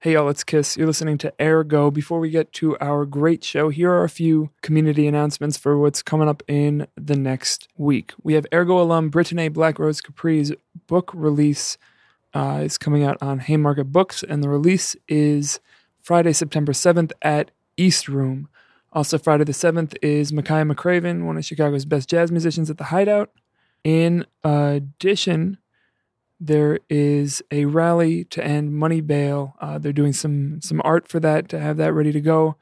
Hey y'all, it's Kiss. You're listening to Ergo. Before we get to our great show, here are a few community announcements for what's coming up in the next week. We have Ergo alum Britteney Black Rose Kapri's book release uh, is coming out on Haymarket Books, and the release is Friday, September 7th at East Room. Also, Friday the 7th is Makaya McCraven, one of Chicago's best jazz musicians at the Hideout. In addition, there is a rally to end money bail. Uh, they're doing some some art for that to have that ready to go.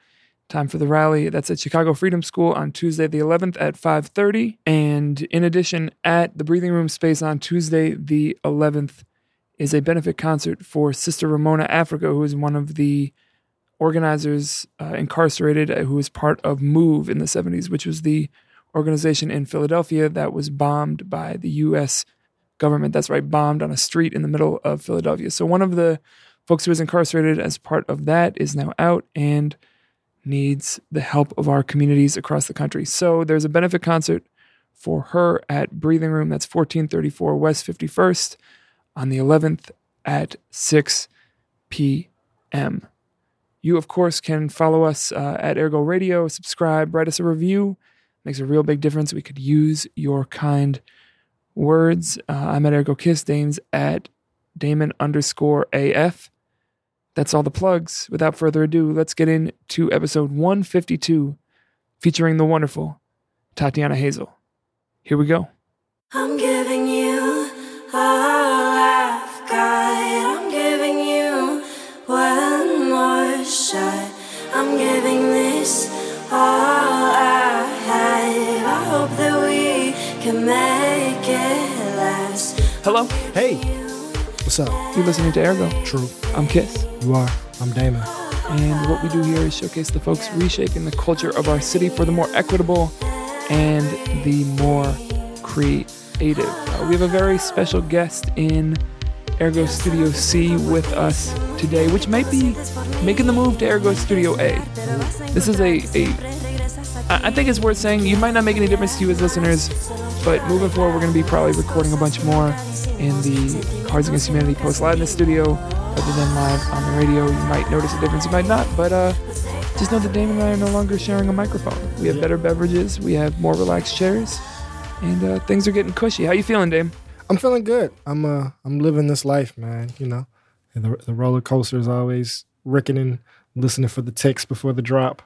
Time for the rally. That's at Chicago Freedom School on Tuesday the 11th at 5:30. And in addition, at the Breathing Room Space on Tuesday the 11th is a benefit concert for Sister Ramona Africa, who is one of the organizers uh, incarcerated, uh, who was part of Move in the 70s, which was the organization in Philadelphia that was bombed by the U.S. government. That's right, bombed on a street in the middle of Philadelphia. So one of the folks who was incarcerated as part of that is now out and needs the help of our communities across the country. So there's a benefit concert for her at Breathing Room. That's 1434 West 51st on the 11th at 6 p.m. You, of course, can follow us uh, at Ergo Radio, subscribe, write us a review. Makes a real big difference. We could use your kind words. Uh, I'm at Ergo Kiss. Dame's at Damon underscore AF. That's all the plugs. Without further ado, let's get into episode 152 featuring the wonderful Tatiana Hazel. Here we go. Hello, Hey, what's up? you're listening to Ergo. True. I'm Kiss. You are. I'm Damon. And what we do here is showcase the folks reshaping the culture of our city for the more equitable and the more creative. Uh, we have a very special guest in Ergo Studio C with us today, which might be making the move to Ergo Studio A. This is a, a I I think it's worth saying you might not make any difference to you as listeners, but moving forward, we're going to be probably recording a bunch more in the Cards Against Humanity post live in the studio other than live on the radio. You might notice a difference, you might not, but uh, just know that Damon and I are no longer sharing a microphone. We have better beverages, we have more relaxed chairs, and uh, things are getting cushy. How you feeling, Dame? I'm feeling good. I'm uh I'm living this life, man. You know, and the the roller coaster is always rickening, listening for the ticks before the drop.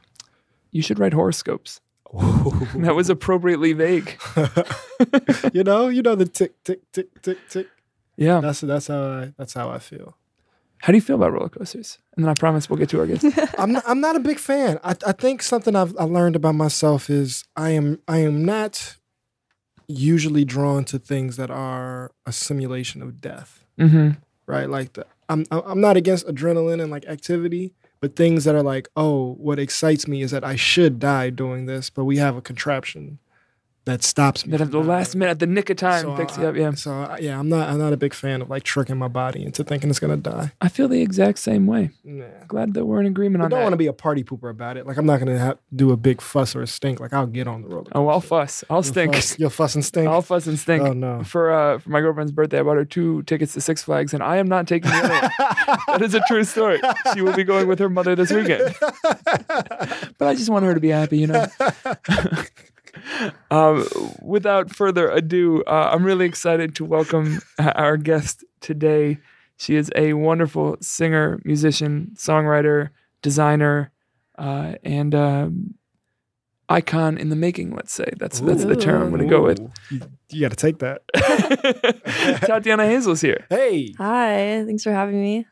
You should write horoscopes. That was appropriately vague. you know, you know the tick tick tick tick tick. Yeah. That's that's how I that's how I feel. How do you feel about roller coasters? And then I promise we'll get to our guest. I'm not, I'm not a big fan. I, I think something I've I learned about myself is I am I am not usually drawn to things that are a simulation of death. mm-hmm. right? Like the, I'm I'm not against adrenaline and like activity, but things that are like, oh, what excites me is that I should die doing this, but we have a contraption that stops me. That at the last minute, at the nick of time, So picks I- you up. Yeah. So I- yeah, I'm not I'm not a big fan of like tricking my body into thinking it's gonna die. I feel the exact same way. Nah. Glad that we're in agreement I on don't that. want to be a party pooper about it. Like I'm not gonna have, do a big fuss or a stink. Like I'll get on the roller. oh, I'll fuss. I'll You'll stink. Fuss, you'll fuss and stink. I'll fuss and stink. Oh no. For uh, for my girlfriend's birthday, I bought her two tickets to Six Flags, and I am not taking the other. That is a true story. She will be going with her mother this weekend. But I just want her to be happy, you know. Um, without further ado, uh, I'm really excited to welcome our guest today. She is a wonderful singer, musician, songwriter, designer, uh, and um, icon in the making. Let's say that's that's the term I'm going to go with. You, you got to take that. Tatiana Hazel's here. Hey. Hi, thanks for having me.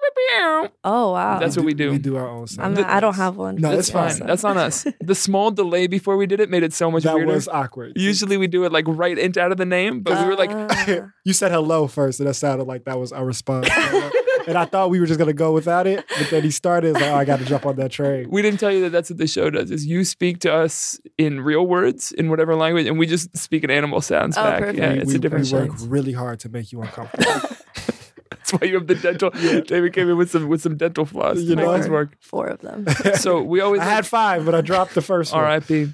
Quack. Oh wow, That's what we do. We do our own I'm sound. not, I don't have one. No, That's That's fine. fine. That's on us. The small delay before we did it made it so much that weirder. was awkward. Usually we do it like right into out of the name, but we were like, Ah. you said hello first, and that sounded like that was our response. and I thought we were just gonna go without it, but then he started. Like, oh, I got to jump on that train. we didn't tell you that that's what the show does. Is you speak to us in real words in whatever language, and we just speak in animal sounds Oh, back. perfect. Yeah, we, it's we, a different we work really hard to make you uncomfortable. That's why you have the dental. Yeah. David came in with some with some dental floss to You make know? this work. Four of them. So we always I had five, but I dropped the first one. R.I.P.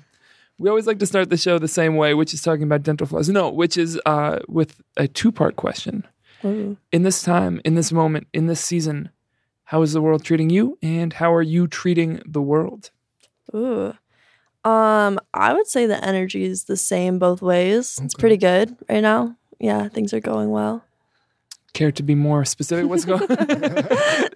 We always like to start the show the same way, which is talking about dental floss. No, which is uh, with a two part question. Ooh. In this time, in this moment, in this season, how is the world treating you, and how are you treating the world? Ooh. Um, I would say the energy is the same both ways. It's pretty good right now. Yeah, things are going well. Care to be more specific? What's going?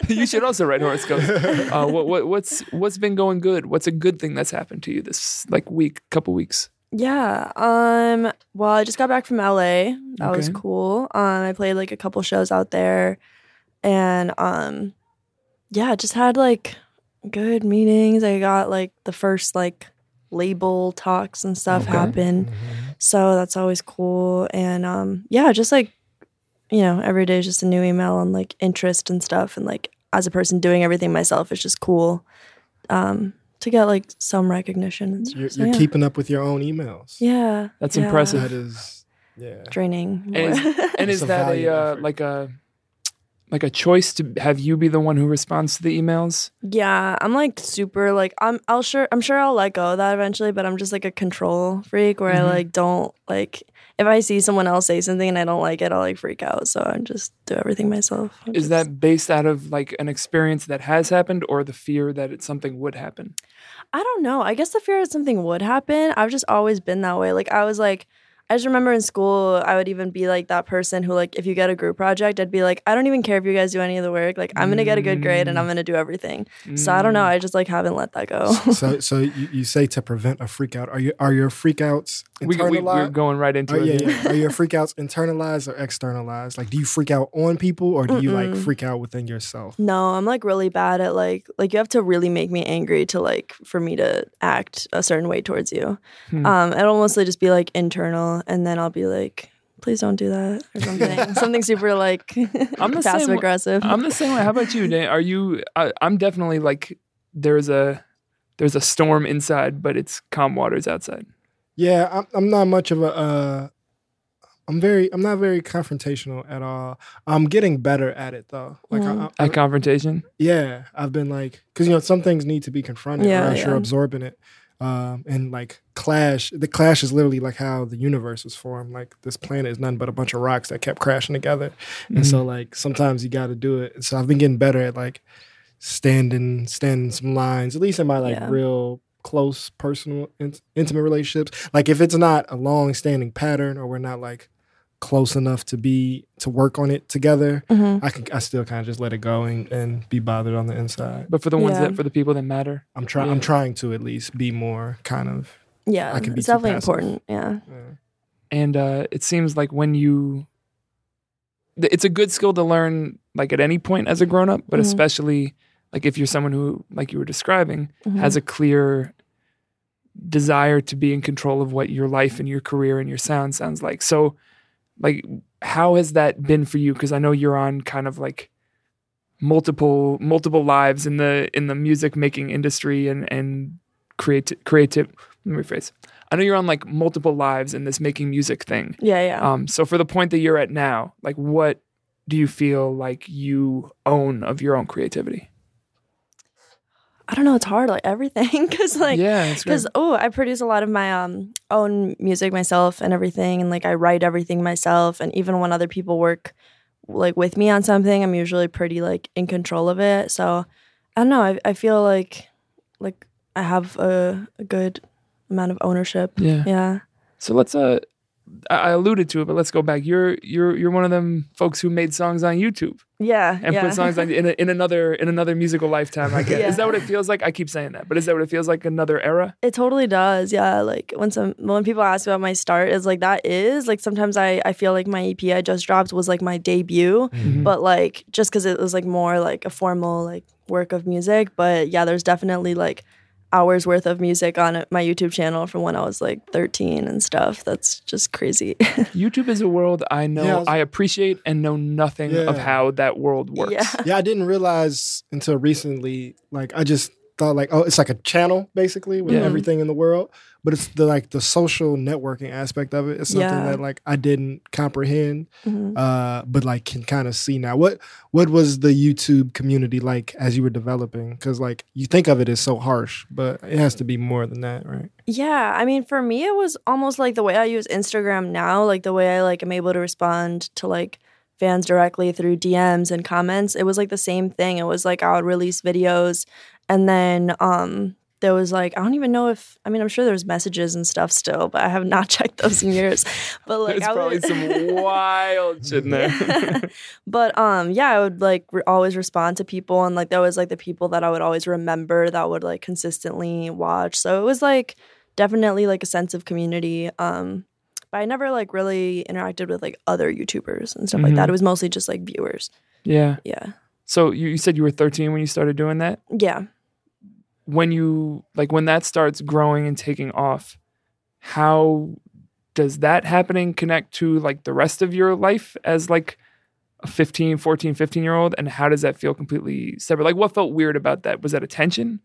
you should also write horoscopes. Uh, what, what what's what's been going good? What's a good thing that's happened to you this like week, couple weeks? Yeah. Um. Well, I just got back from LA. That was cool. Um. I played like a couple shows out there, and um, yeah, just had like good meetings. I got like the first like label talks and stuff Okay. happen. So that's always cool. And um, yeah, just like you know, every day is just a new email and like interest and stuff. And like as a person doing everything myself, it's just cool um, to get like some recognition. And stuff. You're, So, you're yeah. keeping up with your own emails. Yeah, That's yeah. impressive. That is, yeah. Draining. And is, and is a that a uh, like a like a choice to have you be the one who responds to the emails? yeah, I'm like super like I'm. I'll sure. I'm sure I'll let go of that eventually. But I'm just like a control freak where Mhm. I like don't like if I see someone else say something and I don't like it, I'll like freak out. So I just do everything myself. I Is just- that based out of like an experience that has happened, or the fear that it, something would happen? I don't know. I guess the fear that something would happen. I've just always been that way. Like I was like, I just remember in school, I would even be like that person who like, if you get a group project, I'd be like, I don't even care if you guys do any of the work. Like I'm gonna get a good grade and I'm gonna do everything. So I don't know. I just like haven't let that go. so, so you, you say to prevent a freak out. Are you are your freakouts We, we, we're internalized? going right into Oh, it. yeah, yeah. Are your freakouts internalized or externalized? Like, do you freak out on people or do you like freak out within yourself? no, I'm like really bad at like like you have to really make me angry to like for me to act a certain way towards you. Hmm. Um, it'll mostly just be like internal, and then I'll be like. Please don't do that or something. something super like I'm the same passive way- aggressive. I'm the same way. How about you, Dan? Are you? I, I'm definitely like there's a there's a storm inside, but it's calm waters outside. Yeah, I'm, I'm not much of a. Uh, I'm very. I'm not very confrontational at all. I'm getting better at it though. Like, Mm. I, I, At confrontation. yeah, I've been like, because you know, some things need to be confronted, Yeah, or else you're yeah. absorbing it. Um, and like clash, the clash is literally like how the universe was formed. Like this planet is nothing but a bunch of rocks that kept crashing together. And so like sometimes you got to do it. So I've been getting better at like standing, standing some lines, at least in my like Yeah. real close personal in- intimate relationships. Like if it's not a long standing pattern or we're not like close enough to be to work on it together, Mhm. I can I still kind of just let it go and, and be bothered on the inside. But for the ones Yeah. that for the people that matter, I'm trying Yeah. I'm trying to at least be more kind of Yeah, I can be it's definitely passive. important. Yeah. uh, and uh, it seems like when you, it's a good skill to learn like at any point as a grown up, but Mhm. especially like if you're someone who, like you were describing, Mhm. has a clear desire to be in control of what your life and your career and your sound sounds like. So, like, how has that been for you? Because I know you're on kind of like multiple multiple lives in the in the music making industry and and creative creative. Let me rephrase. I know you're on like multiple lives in this making music thing. yeah, yeah. Um, so for the point that you're at now, like, what do you feel like you own of your own creativity? I don't know. It's hard, like everything, because like yeah, because oh i produce a lot of my um own music myself and everything and like i write everything myself and even when other people work like with me on something i'm usually pretty like in control of it so i don't know i, I feel like like i have a, a good amount of ownership Yeah. yeah So let's uh I I alluded to it, but let's go back. You're you're you're one of them folks who made songs on YouTube yeah and yeah. put songs on in a, in another in another musical lifetime. I guess Yeah. is that what it feels like? I keep saying that, but is that what it feels like? Another era? It totally does. Yeah. Like when some when people ask about my start, is like that is like sometimes I I feel like my EP I just dropped was like my debut, Mhm. but like just because it was like more like a formal like work of music. But yeah, there's definitely like hours worth of music on my YouTube channel from when I was like 13 and stuff. That's just crazy. YouTube is a world I know Yeah, I was- I appreciate and know nothing of how that world works. Yeah. yeah, I didn't realize until recently. Like, I just thought like, oh, it's like a channel basically with Yeah. everything in the world. But it's the like the social networking aspect of it. It's something Yeah. that like I didn't comprehend, Mhm. uh, but like can kind of see now. What what was the YouTube community like as you were developing? Because like you think of it as so harsh, but it has to be more than that, right? Yeah, I mean, for me, it was almost like the way I use Instagram now, like the way I like am able to respond to like fans directly through DMs and comments. It was like the same thing. It was like I would release videos and then um there was like I don't even know if I mean I'm sure there's messages and stuff still, but I have not checked those in years. But like There's I probably would, some wild shit in there. but um yeah, I would like re- always respond to people and like that was like the people that I would always remember that would like consistently watch. So it was like definitely like a sense of community. Um but I never like really interacted with like other YouTubers and stuff like that. Mhm. It was mostly just like viewers. yeah. Yeah. So you, you said you were 13 when you started doing that. Yeah. When you like when that starts growing and taking off, how does that happening connect to like the rest of your life as like a 15, 14, 15 year old and how does that feel completely separate? Like what felt weird about that? Was that attention?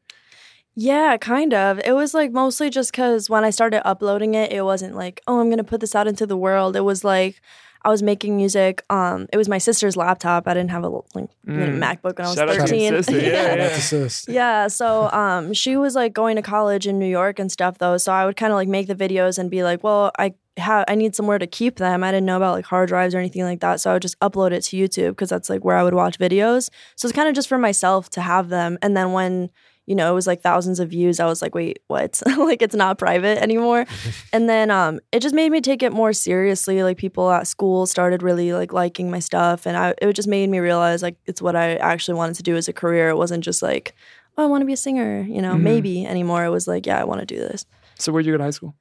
Yeah, kind of. It was like mostly just because when I started uploading it, it wasn't like, oh, I'm gonna put this out into the world. It was like I was making music. Um, it was my sister's laptop. I didn't have a like Mm. MacBook when I was Shout out to 13. sister. Yeah, yeah. to sis. Yeah, so um, she was like going to college in New York and stuff though. So I would kind of like make the videos and be like, well, I have I need somewhere to keep them. I didn't know about like hard drives or anything like that, so I would just upload it to YouTube because that's like where I would watch videos. So it's kind of just for myself to have them. And then when you know it was like thousands of views, I was like, wait, what? like it's not private anymore. and then um, it just made me take it more seriously. Like people at school started really like liking my stuff, and I it just made me realize like it's what I actually wanted to do as a career. It wasn't just like oh, I want to be a singer, you know, Mhm. maybe anymore. It was like, yeah, I want to do this. So where'd you go to high school?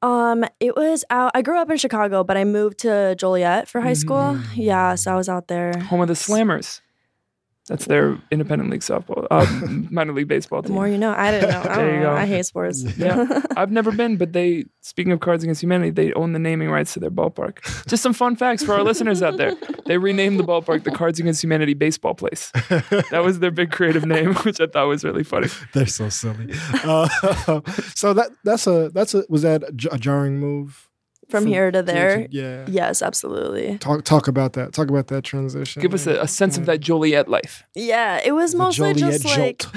Um, it was out. I grew up in Chicago, but I moved to Joliet for high school. Mm. Yeah, so I was out there. Home of the Slammers. That's their independent league softball, uh, minor league baseball The team. more you know. I didn't know. I, There don't you know. go. I hate sports. Yeah. I've never been, but they, speaking of Cards Against Humanity, they own the naming rights to their ballpark. Just some fun facts for our listeners out there. They renamed the ballpark the Cards Against Humanity Baseball Place. That was their big creative name, which I thought was really funny. They're so silly. Uh, so that that's a that's a was that a j- a jarring move From here to there. Yeah. Yes, absolutely. Talk talk about that. Talk about that transition. Give us a, a sense of that Joliet life. Yeah, it was The mostly Joliet just like.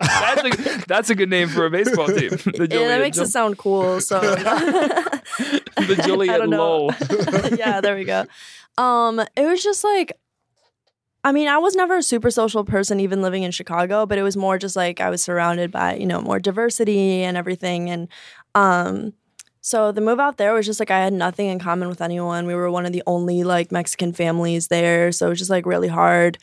That's a, that's a good name for a baseball team. The yeah, that makes Jol- it sound cool. So the I Joliet don't know. Yeah, there we go. Um, it was just like I mean, I was never a super social person even living in Chicago, but it was more just like I was surrounded by, you know, more diversity and everything and um so the move out there was just like I had nothing in common with anyone. We were one of the only like Mexican families there, so it was just like really hard.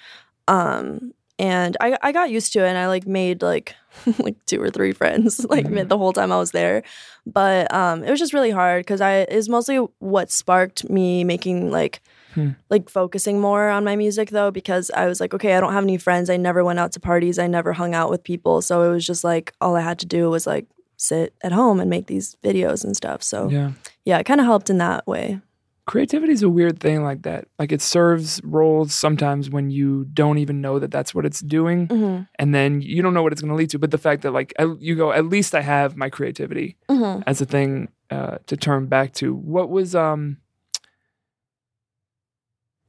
Um and I I got used to it and I like made like like two or three friends like Mhm. the whole time I was there but um it was just really hard because i is mostly what sparked me making like Hmm. like focusing more on my music though because i was like okay i don't have any friends i never went out to parties i never hung out with people so it was just like all i had to do was like sit at home and make these videos and stuff so yeah, Yeah. it kind of helped in that way Creativity is a weird thing like that. Like it serves roles sometimes when you don't even know that that's what it's doing. hmm and then you don't know what it's going to lead to. But the fact that like you go, at least I have my creativity hmm as a thing uh, to turn back to. What was um?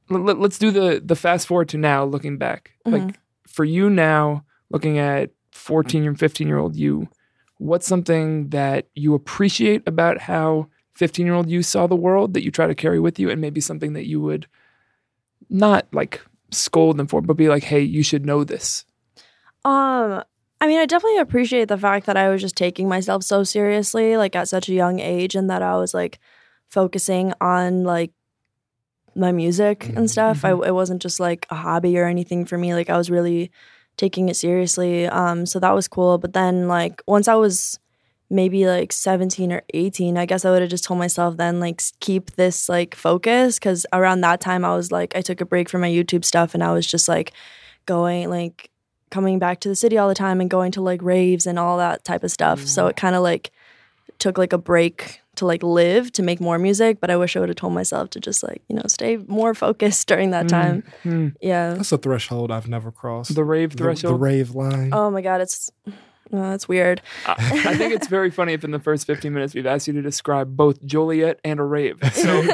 Let, us do the the fast forward to now, looking back. Like for you now, looking at fourteen and fifteen year old you, what's something that you appreciate about how fifteen year old you saw the world that you try to carry with you, and maybe something that you would not like scold them for, but be like, hey, you should know this. Um, I mean, I definitely appreciate the fact that I was just taking myself so seriously, like at such a young age, and that I was like focusing on like my music and stuff. I, it wasn't just like a hobby or anything for me. Like I was really taking it seriously. Um, so that was cool. But then, like once I was maybe like 17 or 18 i guess i would have just told myself then like keep this like focus because around that time i was like i took a break from my youtube stuff and i was just like going like coming back to the city all the time and going to like raves and all that type of stuff so it kind of like took like a break to like live to make more music but i wish i would have told myself to just like you know stay more focused during that time Hmm. yeah That's a threshold I've never crossed. The rave The- threshold. The, rave line. oh my god it's uh, that's weird I, I think it's very funny if in the first 15 minutes we've asked you to describe both Joliet and a rave. So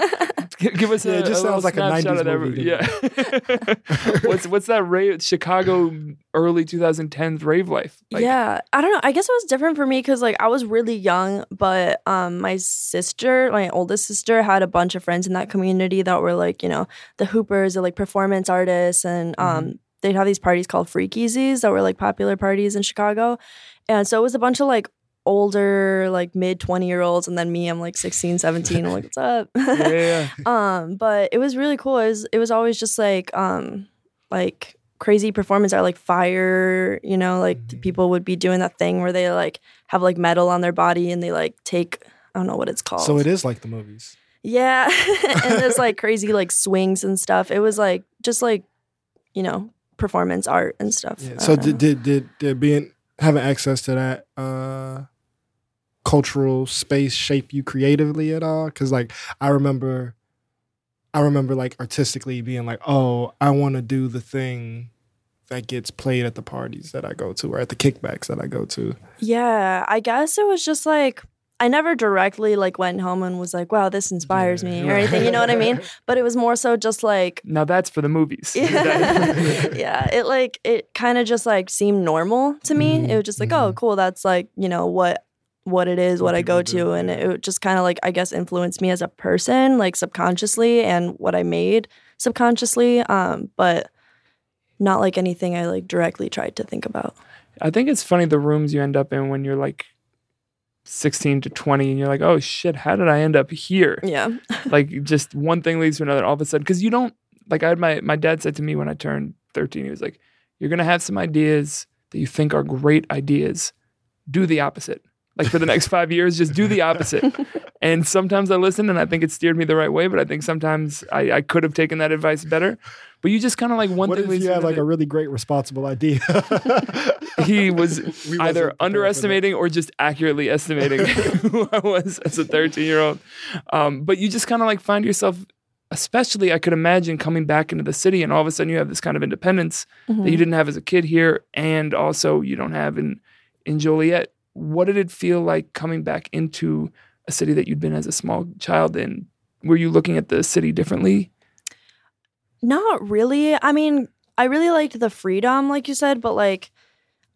G- Give us Yeah, a, it just a little sounds like a snapshot 90s of that movie Yeah. what's what's that rave Chicago early 2010s rave life? Like, yeah, I don't know. I guess it was different for me because like I was really young, but um, my sister, my oldest sister, had a bunch of friends in that community that were like you know the hoopers or like performance artists, and um, they'd have these parties called freakiesies that were like popular parties in Chicago, and so it was a bunch of like older like mid 20 year olds and then me i'm like 16 17 i'm like what's up? Yeah, yeah. um but it was really cool. It was it was always just like um like crazy performance art like fire you know like Mm-hmm. people would be doing that thing where they like have like metal on their body and they like take i don't know what it's called So it is like the movies. yeah. And there's like crazy like swings and stuff. It was like just like you know performance art and stuff Yeah. So did, did did did being having access to that uh cultural space shape you creatively at all? Because like I remember, I remember like artistically being like, oh, I want to do the thing that gets played at the parties that I go to or at the kickbacks that I go to. Yeah, I guess it was just like I never directly like went home and was like, "Wow, this inspires me" or anything. You know what I mean? But it was more so just like, Now that's for the movies. yeah, yeah. It like it kind of just like seemed normal to me. Mhm, It was just like, oh, cool. That's like you know what what it is, What what I go do, to, and yeah. it just kind of like I guess influenced me as a person, like subconsciously, and what I made subconsciously. Um, but not like anything I like directly tried to think about. I think it's funny the rooms you end up in when you're like 16 to 20 and you're like, oh shit, how did I end up here? Yeah. like just one thing leads to another all of a sudden. Cause you don't, like I had my, my dad said to me when I turned 13, he was like, you're going to have some ideas that you think are great ideas. Do the opposite. Like for the next five years, just do the opposite. And sometimes I listen and I think it steered me the right way, but I think sometimes I, I could have taken that advice better. But you just kind of like one what thing if you had like a really great responsible idea? he was We either underestimating or just accurately estimating who I was as a 13 year old. Um, but you just kind of like find yourself, especially I could imagine coming back into the city and all of a sudden you have this kind of independence that you didn't have as a kid here and also you don't have in, in Joliet. What did it feel like coming back into a city that you'd been as a small child in? Were you looking at the city differently? Not really. I mean, I really liked the freedom, like you said, but like,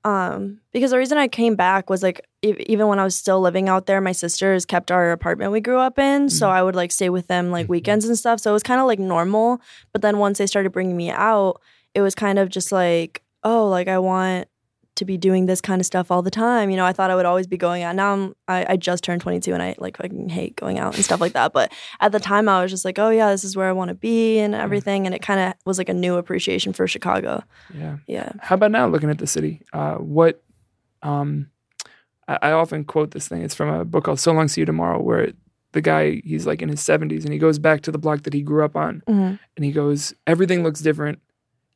um, because the reason I came back was like, e- even when I was still living out there, my sisters kept our apartment we grew up in, so I would like stay with them like weekends and stuff. So it was kind of like normal. But then once they started bringing me out, it was kind of just like, oh, like I want to be doing this kind of stuff all the time. You know, I thought I would always be going out. Now I'm, I, I just turned 22 and I like fucking hate going out and stuff like that. But at the time, I was just like, oh yeah, this is where I want to be and everything. And it kind of was like a new appreciation for Chicago. Yeah. Yeah. How about now looking at the city? Uh, what um, I, I often quote this thing. It's from a book called So Long See You Tomorrow, where the guy he's like in his 70s and he goes back to the block that he grew up on Mhm. and he goes, everything looks different.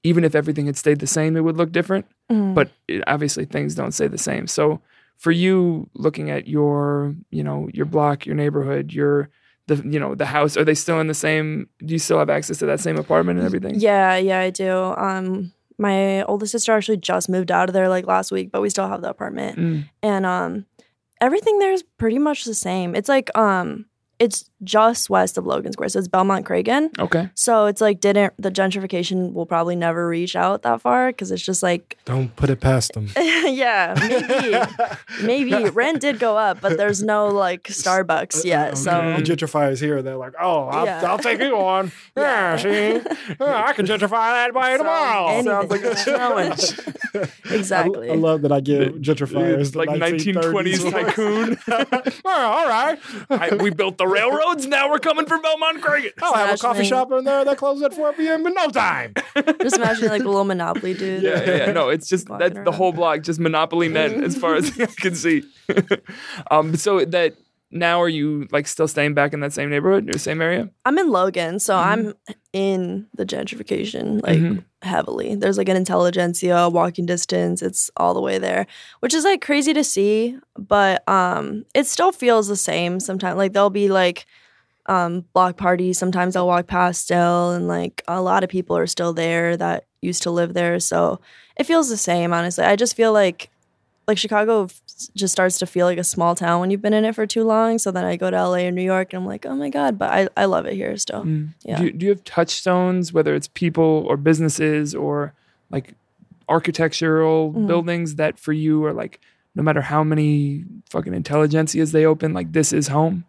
Even if everything had stayed the same, it would look different. Mhm. But it, obviously, things don't stay the same. So for you, looking at your, you know, your block, your neighborhood, your the you know the house, are they still in the same? Do you still have access to that same apartment and everything? Yeah, yeah, I do. Um, my oldest sister actually just moved out of there like last week, but we still have the apartment. Mm. And um, everything there is pretty much the same. It's like um, it's just west of Logan Square, so it's Belmont Cragin. Okay. So it's like didn't the gentrification will probably never reach out that far because it's just like Don't put it past them. yeah maybe maybe rent did go up, but there's no like Starbucks uh, yet. So the gentrifiers here, they're like, "Oh, I'll, Yeah. I'll take you on. Yeah, see, Yeah, I can gentrify that by tomorrow." Sounds like a challenge. exactly. I, I love that I give gentrifiers like 1920s tycoon. oh, all right, I, we built the railroads. Now we're coming for Belmont Cragin. I'll have a coffee shop in there that closes at 4 p.m. in no time. Just imagine like the little Monopoly dude. Yeah, yeah, yeah. No, it's just Walking that's the whole block, just Monopoly men, as far as I can see. um, so that now are you like still staying back in that same neighborhood or same area? I'm in Logan, so Mm-hmm. I'm in the gentrification like Mhm. heavily. There's like an intelligentsia walking distance. It's all the way there, which is like crazy to see, but um it still feels the same sometimes. Like there'll be like um block parties sometimes I'll walk past still and like a lot of people are still there that used to live there, so it feels the same honestly. I just feel like like Chicago just starts to feel like a small town when you've been in it for too long. So then I go to LA or New York and I'm like, oh my God, but I, I love it here still. Mm. Yeah. Do, do you have touchstones, whether it's people or businesses or like architectural Mhm. buildings that for you are like, no matter how many fucking intelligentsias they open, like this is home?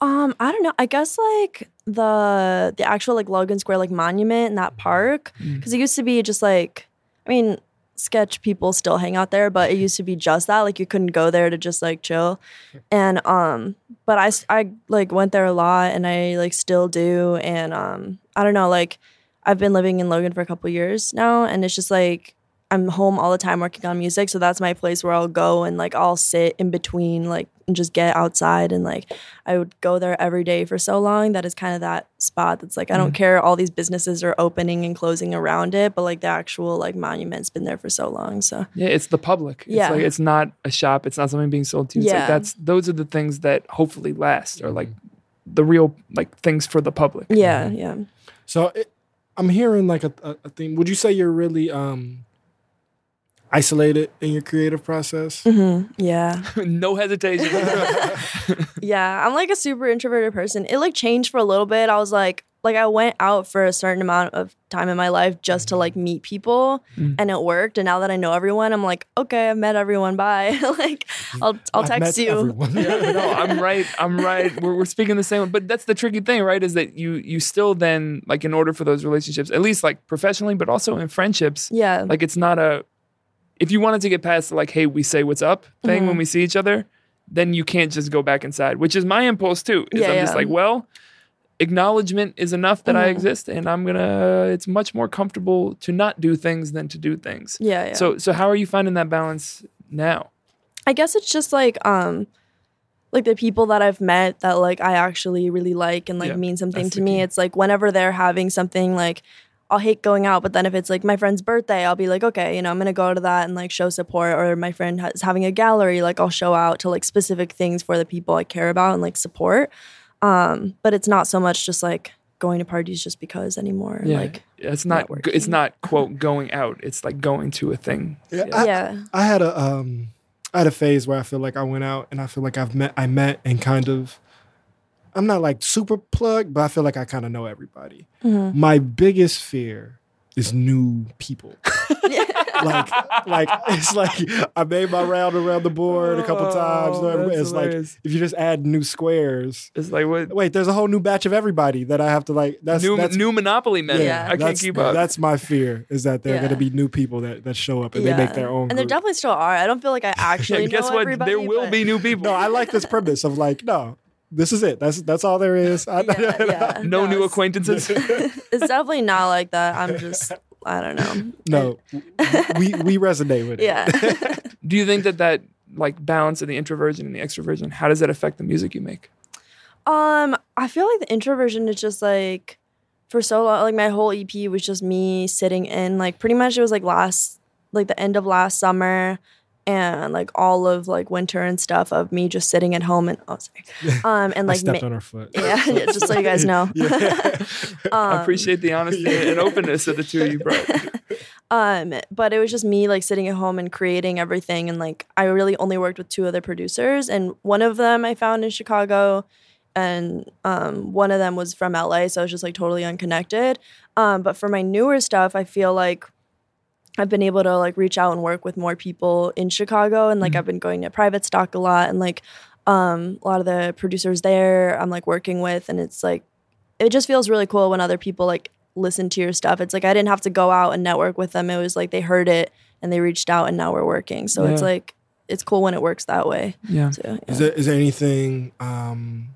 Um, I don't know. I guess like the the actual like Logan Square like monument in that park Mm. because it used to be just like I mean sketch people still hang out there but it used to be just that like you couldn't go there to just like chill. And um but i i like went there a lot and I like still do. And um I don't know like I've been living in Logan for a couple years now and it's just like I'm home all the time working on music so that's my place where I'll go and like I'll sit in between like and just get outside and like I would go there every day for so long that is kind of that spot that's like I don't care all these businesses are opening and closing around it but like the actual like monument's been there for so long so Yeah, it's the public. It's Yeah. like it's not a shop. It's not something being sold to you. It's like Yeah. that's those are the things that hopefully last or like the real like things for the public. yeah yeah So it, I'm hearing like a, a, a theme. Would you say you're really um isolated in your creative process? hmm yeah no hesitation. yeah i'm like a super introverted person it like changed for a little bit i was like like i went out for a certain amount of time in my life just to like meet people Mm. and it worked and now that i know everyone i'm like okay i've met everyone bye like i'll i'll I've text met you yeah, no, I'm right. I'm right. We're, we're speaking the same. But that's the tricky thing, right? Is that you you still then like in order for those relationships, at least like professionally, but also in friendships, yeah like it's not a. If you wanted to get past the, like, hey, we say what's up thing Mm-hmm. when we see each other, then you can't just go back inside, which is my impulse too. Is Yeah, I'm just like, well, acknowledgement is enough that I Mhm. exist, and I'm gonna. It's much more comfortable to not do things than to do things. yeah yeah So so how are you finding that balance now? I guess it's just like um like the people that I've met that like I actually really like and like Yeah, mean something to me. key. It's like whenever they're having something like I'll hate going out, but then if it's like my friend's birthday, I'll be like, okay, you know, I'm gonna go to that and like show support. Or my friend is having a gallery, like I'll show out to like specific things for the people I care about and like support. Um, but it's not so much just like going to parties just because anymore. Yeah, Like it's not. networking. It's not quote going out. It's like going to a thing. Yeah, I, yeah, I had a um I had a phase where I feel like I went out and I feel like I've met I met and kind of I'm not like super plugged, but I feel like I kind of know everybody. Mhm. My biggest fear is new people. like like it's like I made my round around the board a couple times. Oh, know everybody- It's like if you just add new squares. It's like what Wait, there's a whole new batch of everybody that I have to like. That's new that's, new Monopoly men. Yeah. I can't keep up. That's my fear is that there are going to be new people that, that show up and they make their own. And there group. definitely still are. I don't feel like I actually Yeah, guess know what? everybody. There will but- be new people. No, I like this premise of like, no, this is it. That's that's all there is. I, Yeah, yeah. no, new acquaintances. It's definitely not like that. I'm just, I don't know. no, we we resonate with it. Yeah. Do you think that that like balance of the introversion and the extroversion, how does that affect the music you make? um, I feel like the introversion is just like, for so long, like my whole EP was just me sitting in, like pretty much it was like last, like the end of last summer and like all of like winter and stuff of me just sitting at home and, oh, sorry. Um, and I like, stepped ma- on her foot. yeah, yeah, just so you guys know. Yeah. I Um, appreciate the honesty and openness of the two of you bro Um, but it was just me like sitting at home and creating everything, and like I really only worked with two other producers, and one of them I found in Chicago, and um, one of them was from LA, so I was just like totally unconnected. Um, but for my newer stuff, I feel like I've been able to like reach out and work with more people in Chicago, and like I've been going to private stock a lot, and like um, a lot of the producers there I'm like working with, and it's like it just feels really cool when other people like listen to your stuff. It's like I didn't have to go out and network with them. It was like they heard it and they reached out, and now we're working. So it's like it's cool when it works that way. Yeah. Too. Yeah. Is there is there anything um,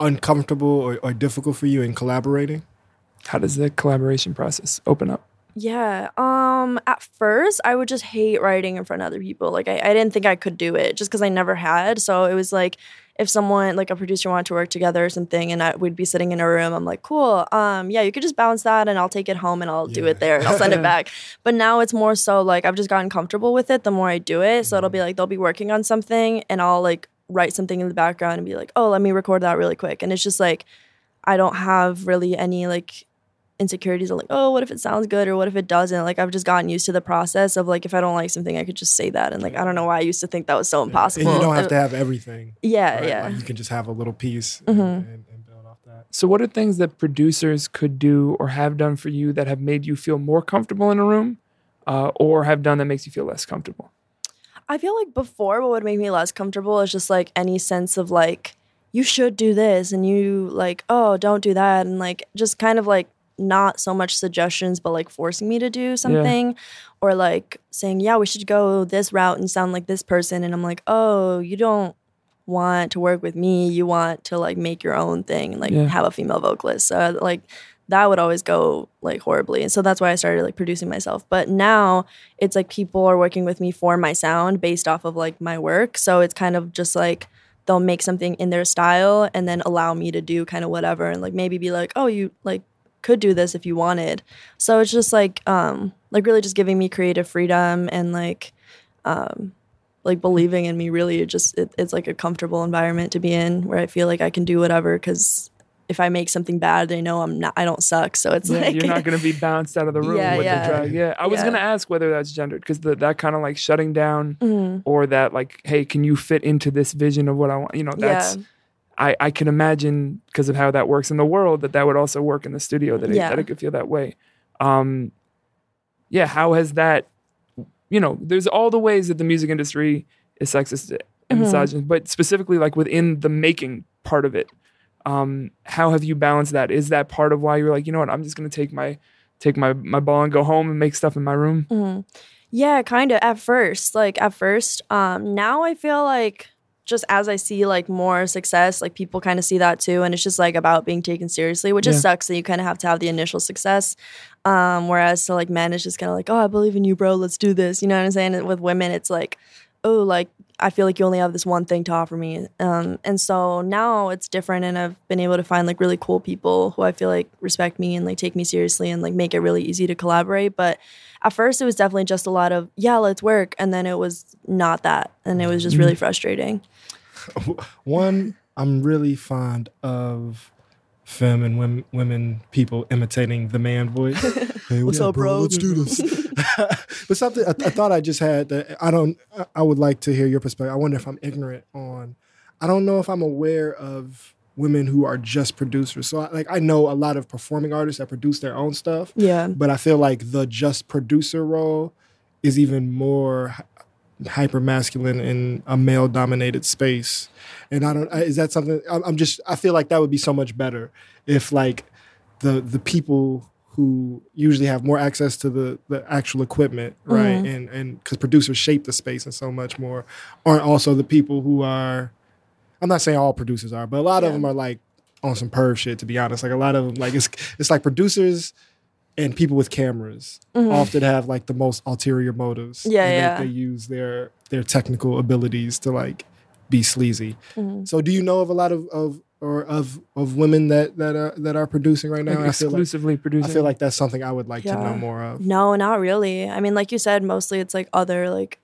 uncomfortable or, or difficult for you in collaborating? How does the collaboration process open up? Yeah. Um. At first, I would just hate writing in front of other people. Like, I, I didn't think I could do it just because I never had. So it was like, if someone like a producer wanted to work together or something, and I, we'd be sitting in a room, I'm like, cool. Um. Yeah, you could just bounce that, and I'll take it home, and I'll do it there, and I'll send it back. But now it's more so like I've just gotten comfortable with it. The more I do it, so it'll be like they'll be working on something, and I'll like write something in the background and be like, oh, let me record that really quick, and it's just like I don't have really any like insecurities of like, oh, what if it sounds good or what if it doesn't? Like I've just gotten used to the process of like if I don't like something, I could just say that. And like I don't know why I used to think that was so impossible. And you don't have Uh, to have everything. Yeah, right? yeah. Like, you can just have a little piece Mhm. and, and, and build off that. So, what are things that producers could do or have done for you that have made you feel more comfortable in a room, uh, or have done that makes you feel less comfortable? I feel like before what would make me less comfortable is just like any sense of like you should do this and you like oh don't do that and like just kind of like not so much suggestions but like forcing me to do something or like saying yeah we should go this route and sound like this person and I'm like oh you don't want to work with me you want to like make your own thing and like Yeah. have a female vocalist so uh, like that would always go like horribly and so that's why I started like producing myself but now it's like people are working with me for my sound based off of like my work. So it's kind of just like they'll make something in their style and then allow me to do kind of whatever and like maybe be like, "Oh, you like could do this if you wanted." So it's just like um like really just giving me creative freedom and like um like believing in me really it just it, it's like a comfortable environment to be in where I feel like I can do whatever cuz if I make something bad, they know I'm not I don't suck. So it's Yeah, like you're not going to be bounced out of the room Yeah, with yeah. the drag. Yeah, I was going to ask whether that's gendered because that kind of like shutting down Mhm. or that like, hey, can you fit into this vision of what I want? You know, that's. I I can imagine because of how that works in the world that that would also work in the studio that it, Yeah. that it could feel that way. Um, yeah, how has that? You know, there's all the ways that the music industry is sexist and Mhm. misogynist, but specifically like within the making part of it. Um, how have you balanced that? Is that part of why you're like, you know what, I'm just gonna take my take my my ball and go home and make stuff in my room? Mhm. Yeah, kind of at first. Like at first, um now I feel like just as I see like more success, like people kind of see that too and it's just like about being taken seriously, which Yeah. just sucks that you kind of have to have the initial success. Um whereas to like men it's just kind of like, "Oh, I believe in you, bro. Let's do this." You know what I'm saying? And with women it's like, "Oh, like I feel like you only have this one thing to offer me." Um and so now it's different and I've been able to find like really cool people who I feel like respect me and like take me seriously and like make it really easy to collaborate, but at first it was definitely just a lot of yeah let's work and then it was not that and it was just really frustrating One, I'm really fond of femme and women, women people imitating the man voice. Hey, What's up, bro? Let's do this. but something I, I thought I just had that I don't. I- I would like to hear your perspective. I wonder if I'm ignorant on. I don't know if I'm aware of women who are just producers. So I, like I know a lot of performing artists that produce their own stuff. yeah but I feel like the just producer role is even more hyper masculine in a male dominated space. And I don't, is that something I'm just, I feel like that would be so much better if like the, the people who usually have more access to the, the actual equipment, mm-hmm. right? And, and cause producers shape the space and so much more aren't also the people who are, I'm not saying all producers are, but a lot of them are like on some perv shit, to be honest. Like a lot of them, like it's, it's like producers and people with cameras often have like the most ulterior motives. Mm-hmm. Yeah, and they- yeah. They, use their their technical abilities to like be sleazy. Mm-hmm. So, do you know of a lot of of or of of women that that are that are producing right now? Like I like exclusively producing. I feel like that's something I would like to know more of. no not really i mean like you said mostly it's like other like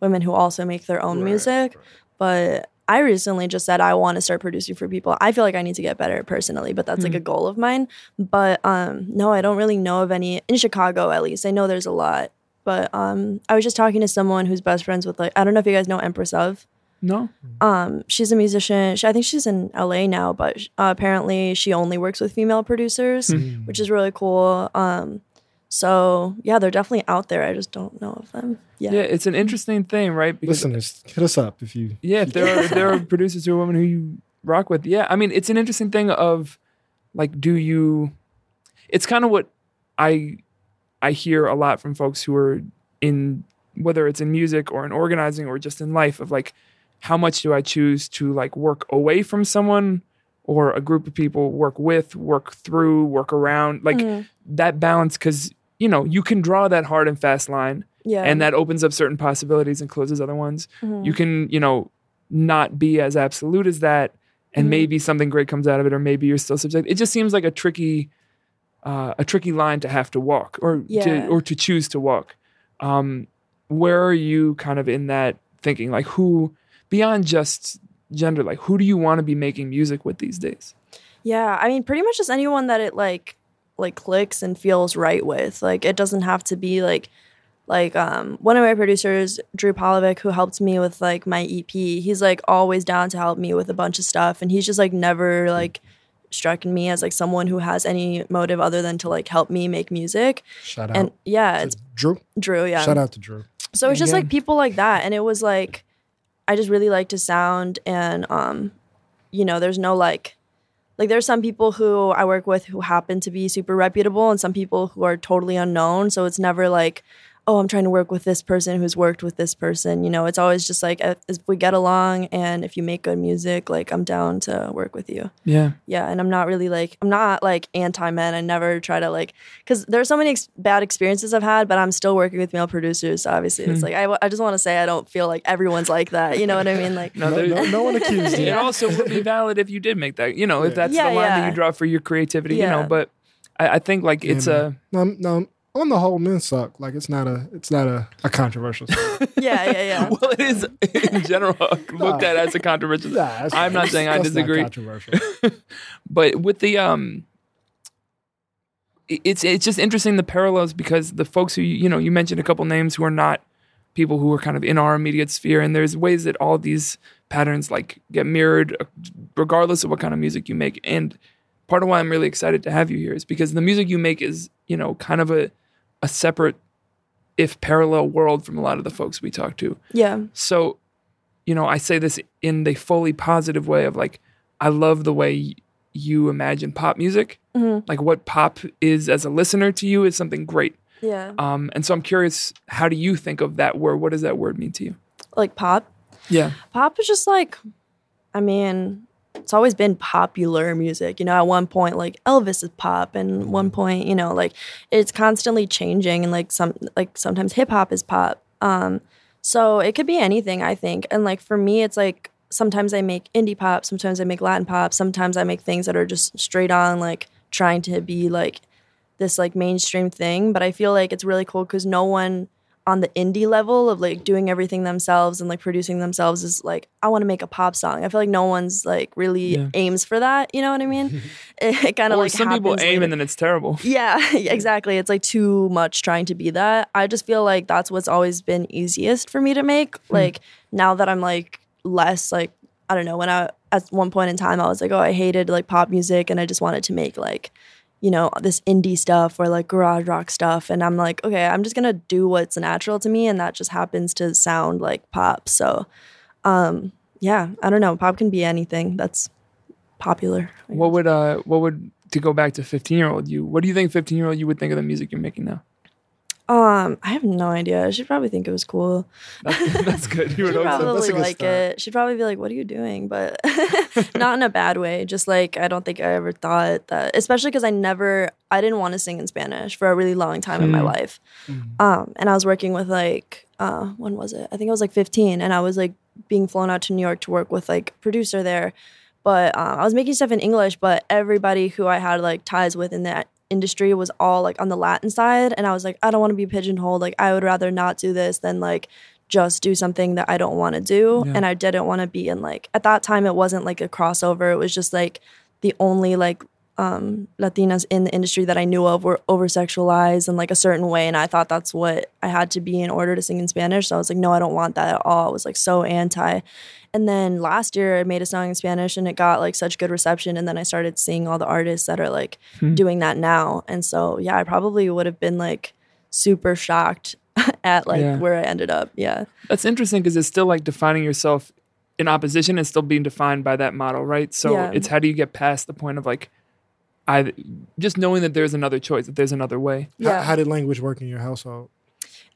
women who also make their own Right, music but i recently just said i want to start producing for people. I feel like i need to get better personally but that's like a goal of mine. But um no i don't really know of any in chicago at least. I know there's a lot. But um i was just talking to someone who's best friends with like i don't know if you guys know empress of. No. um she's a musician. She, i think she's in la now but uh, apparently she only works with female producers which is really cool. Um so yeah they're definitely out there i just don't know of them yeah, Yeah, it's an interesting thing, right? Because Listeners, hit us up if you. Yeah, if there are if there are producers who are women who you rock with. Yeah, I mean, it's an interesting thing of like, do you? It's kind of what I I hear a lot from folks who are in whether it's in music or in organizing or just in life of like, how much do I choose to like work away from someone or a group of people, work with, work through, work around, like mm. that balance because you know you can draw that hard and fast line yeah and that opens up certain possibilities and closes other ones. Mm-hmm. You can, you know, not be as absolute as that, and Mm-hmm. maybe something great comes out of it, or maybe you're still subject. It just seems like a tricky, uh, a tricky line to have to walk, or to or to choose to walk. Um, where are you kind of in that thinking? Like, who beyond just gender, like who do you want to be making music with these days? yeah i mean pretty much just anyone that it like like clicks and feels right with. Like it doesn't have to be like like um one of my producers, Drew Polovic, who helped me with like my EP, he's like always down to help me with a bunch of stuff and he's just like never like struck me as like someone who has any motive other than to like help me make music. Shout out. And yeah, it's Drew. Drew, yeah. Shout out to Drew. So it's just like people like that, and it was like I just really liked his sound, and um, you know, there's no like, like there's some people who I work with who happen to be super reputable, and some people who are totally unknown. So it's never like, oh, I'm trying to work with this person who's worked with this person. You know, it's always just like if if we get along, and if you make good music, like I'm down to work with you. Yeah. Yeah, and I'm not really like I'm not like anti men. I never try to like because there's so many ex- bad experiences I've had, but I'm still working with male producers. So obviously, it's hmm. like I, w- I just want to say I don't feel like everyone's like that. You know what I mean? Like No, No, no, no one accused you. It also would be valid if you did make that. You know, if that's Yeah, the line that you draw for your creativity. You know, but I, I think like it's a. Um, no, no. On the whole, men suck. Like it's not a, it's not a, a controversial. subject. yeah, yeah, yeah. Well, it is in general looked at as a controversial. Nah, that's I'm not saying I that's not disagree. controversial. but with the um it's it's just interesting the parallels because the folks who you know you mentioned a couple names who are not people who are kind of in our immediate sphere and there's ways that all these patterns like get mirrored uh, regardless of what kind of music you make and part of why I'm really excited to have you here is because the music you make is you know kind of a a separate if parallel world from a lot of the folks we talk to Yeah, so, you know, I say this in the fully positive way of like, I love the way you imagine pop music. Mhm. Like what pop is as a listener to you is something great. yeah. Um, and so I'm curious, how do you think of that word? What does that word mean to you? Like pop. Yeah. Pop is just like, I mean, it's always been popular music. You know, at one point, like Elvis is pop, and one point, you know, like it's constantly changing, and like some, like sometimes hip hop is pop. Um, so it could be anything, I think. And like for me, it's like sometimes I make indie pop, sometimes I make Latin pop, sometimes I make things that are just straight on, like trying to be like this like mainstream thing. But I feel like it's really cool because no one on the indie level of like doing everything themselves and like producing themselves is like I want to make a pop song. I feel like no one's like really Yeah. aims for that. You know what I mean? it kind of like some people aim later. and then it's terrible. Yeah, exactly. It's like too much trying to be that. I just feel like that's what's always been easiest for me to make. Hmm. Like now that I'm like less like I don't know, when I at one point in time I was like, oh, I hated like pop music and I just wanted to make like you know, this indie stuff or like garage rock stuff and I'm like, okay, I'm just to do what's natural to me and that just happens to sound like pop. So um yeah, I don't know, pop can be anything that's popular. What would uh what would to go back to 15 year old you? What do you think 15 year old you would think of the music you're making now? Um, I have no idea. She'd probably think it was cool. That's, that's good. You would She'd hope. That's probably like start. it. She'd probably be like, "What are you doing?" But not in a bad way. Just like I don't think I ever thought that, especially because I never, I didn't want to sing in Spanish for a really long time in my Hmm. life. Um, and I was working with like, uh, when was it? I think I was like 15, and I was like being flown out to New York to work with like a producer there. But um, I was making stuff in English, but everybody who I had like ties with in that industry was all like on the Latin side, and I was like, I don't want to be pigeonholed. Like I would rather not do this than like just do something that I don't want to do. Yeah. And I didn't want to be in like at that time it wasn't like a crossover. It was just like the only like um Latinas in the industry that I knew of were over sexualized in like a certain way and I thought that's what I had to be in order to sing in Spanish. So I was like, no, I don't want that at all. I was like so anti. And then last year I made a song in Spanish and it got like such good reception and then I started seeing all the artists that are like Hmm. doing that now. And so yeah, I probably would have been like super shocked at like Yeah. where I ended up. Yeah. That's interesting because it's still like defining yourself in opposition and still being defined by that model, right? So Yeah. it's how do you get past the point of like, I just knowing that there's another choice, that there's another way. How, Yeah. how did language work in your household?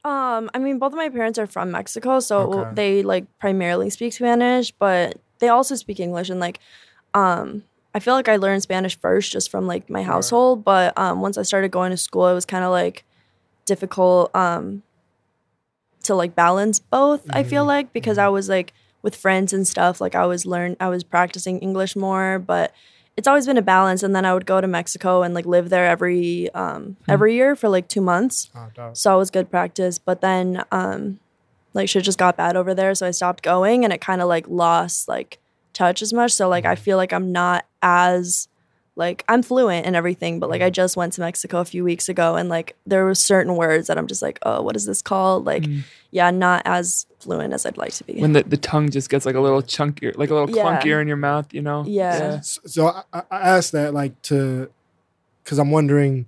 Um, I mean, both of my parents are from Mexico, so Okay. they like primarily speak Spanish, but they also speak English. And like, um, I feel like I learned Spanish first just from like my household, but um, once I started going to school, it was kind of like difficult um to like balance both. I feel like because I was like with friends and stuff, like I was learn, I was practicing English more, but it's always been a balance. And then I would go to Mexico and like live there every um every year for like two months. Oh. So it was good practice. But then um like shit just got bad over there. So I stopped going and it kind of like lost like touch as much. So like I feel like I'm not as like I'm fluent and everything, but like I just went to Mexico a few weeks ago and like there were certain words that I'm just like, oh, what is this called? Like, yeah, not as fluent as I'd like to be. When the, the tongue just gets like a little chunkier, like a little Yeah. clunkier in your mouth, you know? Yeah. S- So I, I I asked that like to, because I'm wondering,